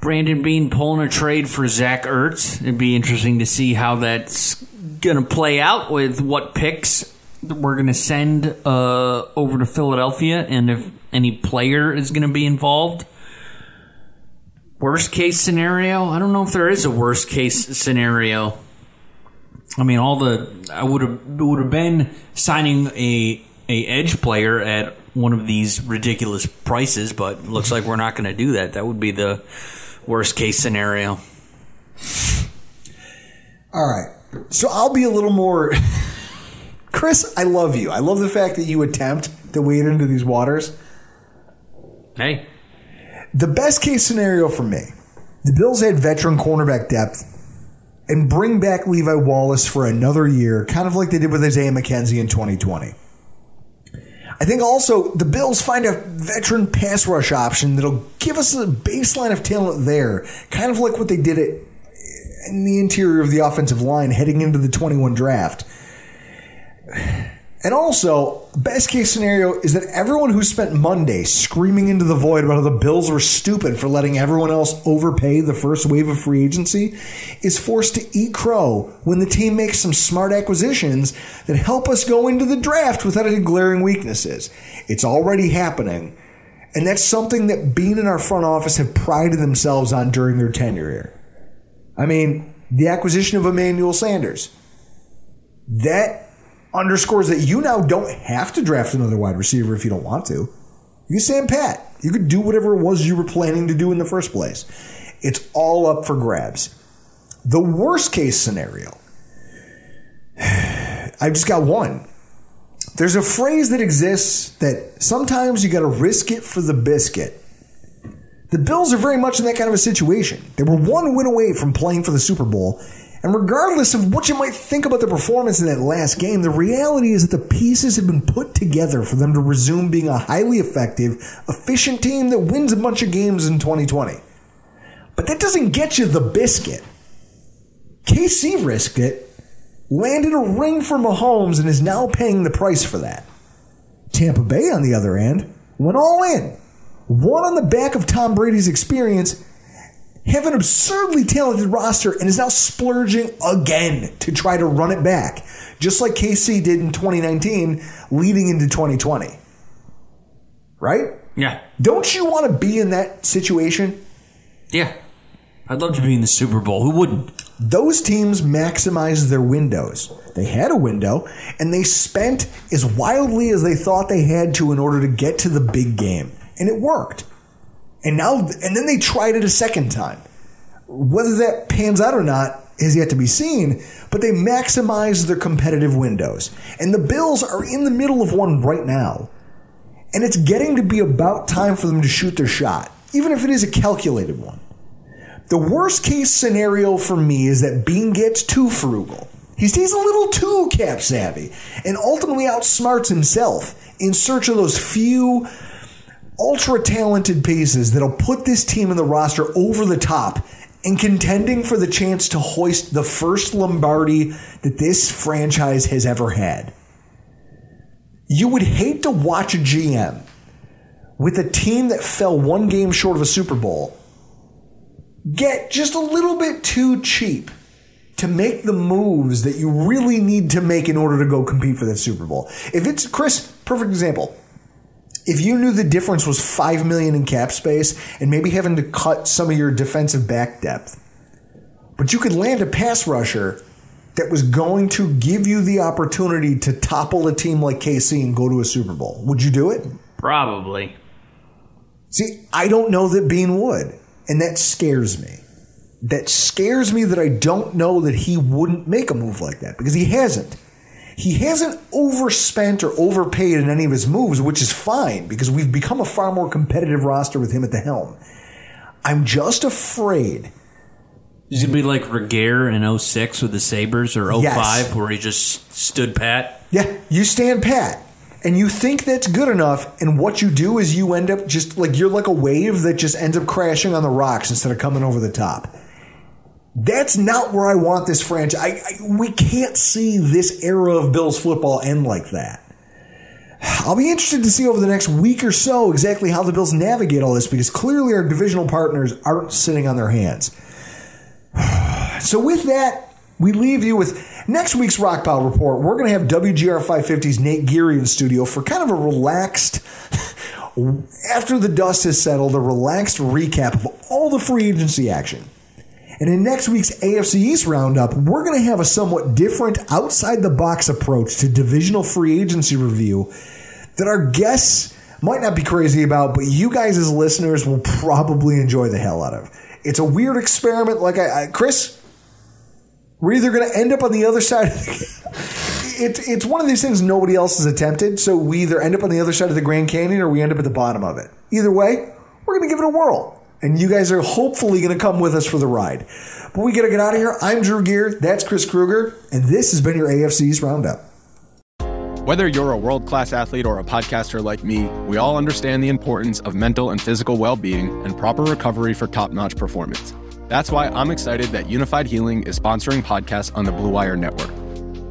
Brandon Beane pulling a trade for Zach Ertz. It'd be interesting to see how that's going to play out with what picks we're going to send uh, over to Philadelphia and if any player is going to be involved. Worst case scenario? I don't know if there is a worst case scenario. I mean, all the I would have would have been signing a a edge player at one of these ridiculous prices, but looks like we're not going to do that. That would be the worst case scenario. All right. So I'll be a little more. [LAUGHS] Chris, I love you. I love the fact that you attempt to wade into these waters. Hey, The best case scenario for me the Bills had veteran cornerback depth and bring back Levi Wallace for another year, kind of like they did with Isaiah McKenzie in 2020. I think also the Bills find a veteran pass rush option that'll give us a baseline of talent there, kind of like what they did it in the interior of the offensive line heading into the 21 draft. And also, best case scenario is that everyone who spent Monday screaming into the void about how the Bills were stupid for letting everyone else overpay the first wave of free agency is forced to eat crow when the team makes some smart acquisitions that help us go into the draft without any glaring weaknesses. It's already happening. And that's something that Beane and our front office have prided themselves on during their tenure here. I mean, the acquisition of Emmanuel Sanders. That underscores that you now don't have to draft another wide receiver if you don't want to. You can stand pat. You could do whatever it was you were planning to do in the first place. It's all up for grabs. The worst case scenario, [SIGHS] I've just got one. There's a phrase that exists that sometimes you got to risk it for the biscuit. The Bills are very much in that kind of a situation. They were one win away from playing for the Super Bowl. And regardless of what you might think about the performance in that last game, the reality is that the pieces have been put together for them to resume being a highly effective, efficient team that wins a bunch of games in 2020. But that doesn't get you the biscuit. KC risked it, landed a ring for Mahomes, and is now paying the price for that. Tampa Bay, on the other hand, went all in. One on the back of Tom Brady's experience, have an absurdly talented roster, and is now splurging again to try to run it back, just like KC did in 2019, leading into 2020. Right? Yeah. Don't you want to be in that situation? Yeah. I'd love to be in the Super Bowl. Who wouldn't? Those teams maximized their windows. They had a window, and they spent as wildly as they thought they had to in order to get to the big game. And it worked. And now, and then they tried it a second time. Whether that pans out or not is yet to be seen, but they maximize their competitive windows. And the Bills are in the middle of one right now. And it's getting to be about time for them to shoot their shot, even if it is a calculated one. The worst case scenario for me is that Beane gets too frugal. He stays a little too cap savvy and ultimately outsmarts himself in search of those few ultra talented pieces that'll put this team in the roster over the top and contending for the chance to hoist the first Lombardi that this franchise has ever had. You would hate to watch a GM with a team that fell one game short of a Super Bowl get just a little bit too cheap to make the moves that you really need to make in order to go compete for that Super Bowl. If it's Chris, perfect example. If you knew the difference was 5 million in cap space and maybe having to cut some of your defensive back depth, but you could land a pass rusher that was going to give you the opportunity to topple a team like KC and go to a Super Bowl, would you do it? Probably. See, I don't know that Beane would, and that scares me. That scares me that I don't know that he wouldn't make a move like that because he hasn't. He hasn't overspent or overpaid in any of his moves, which is fine because we've become a far more competitive roster with him at the helm. I'm just afraid. He's going to be like Regier in 06 with the Sabres or 05 Yes. where he just stood pat. Yeah, you stand pat. and you think that's good enough, and what you do is you end up just like you're like a wave that just ends up crashing on the rocks instead of coming over the top. That's not where I want this franchise. I, I, we can't see this era of Bills football end like that. I'll be interested to see over the next week or so exactly how the Bills navigate all this because clearly our divisional partners aren't sitting on their hands. [SIGHS] So, with that, we leave you with next week's Rockpile Report. We're going to have WGR 550's Nate Geary in studio for kind of a relaxed, [LAUGHS] after the dust has settled, a relaxed recap of all the free agency action. And in next week's AFC East roundup, we're going to have a somewhat different outside the box approach to divisional free agency review that our guests might not be crazy about, but you guys as listeners will probably enjoy the hell out of. It's a weird experiment. Like I, I Chris, we're either going to end up on the other side. [LAUGHS] it's it's one of these things nobody else has attempted. So we either end up on the other side of the Grand Canyon or we end up at the bottom of it. Either way, we're going to give it a whirl and you guys are hopefully going to come with us for the ride. But we got to get out of here. I'm Drew Gear. That's Chris Krueger. And this has been your AFC's Roundup. Whether you're a world class athlete or a podcaster like me, we all understand the importance of mental and physical well being and proper recovery for top notch performance. That's why I'm excited that Unified Healing is sponsoring podcasts on the Blue Wire Network.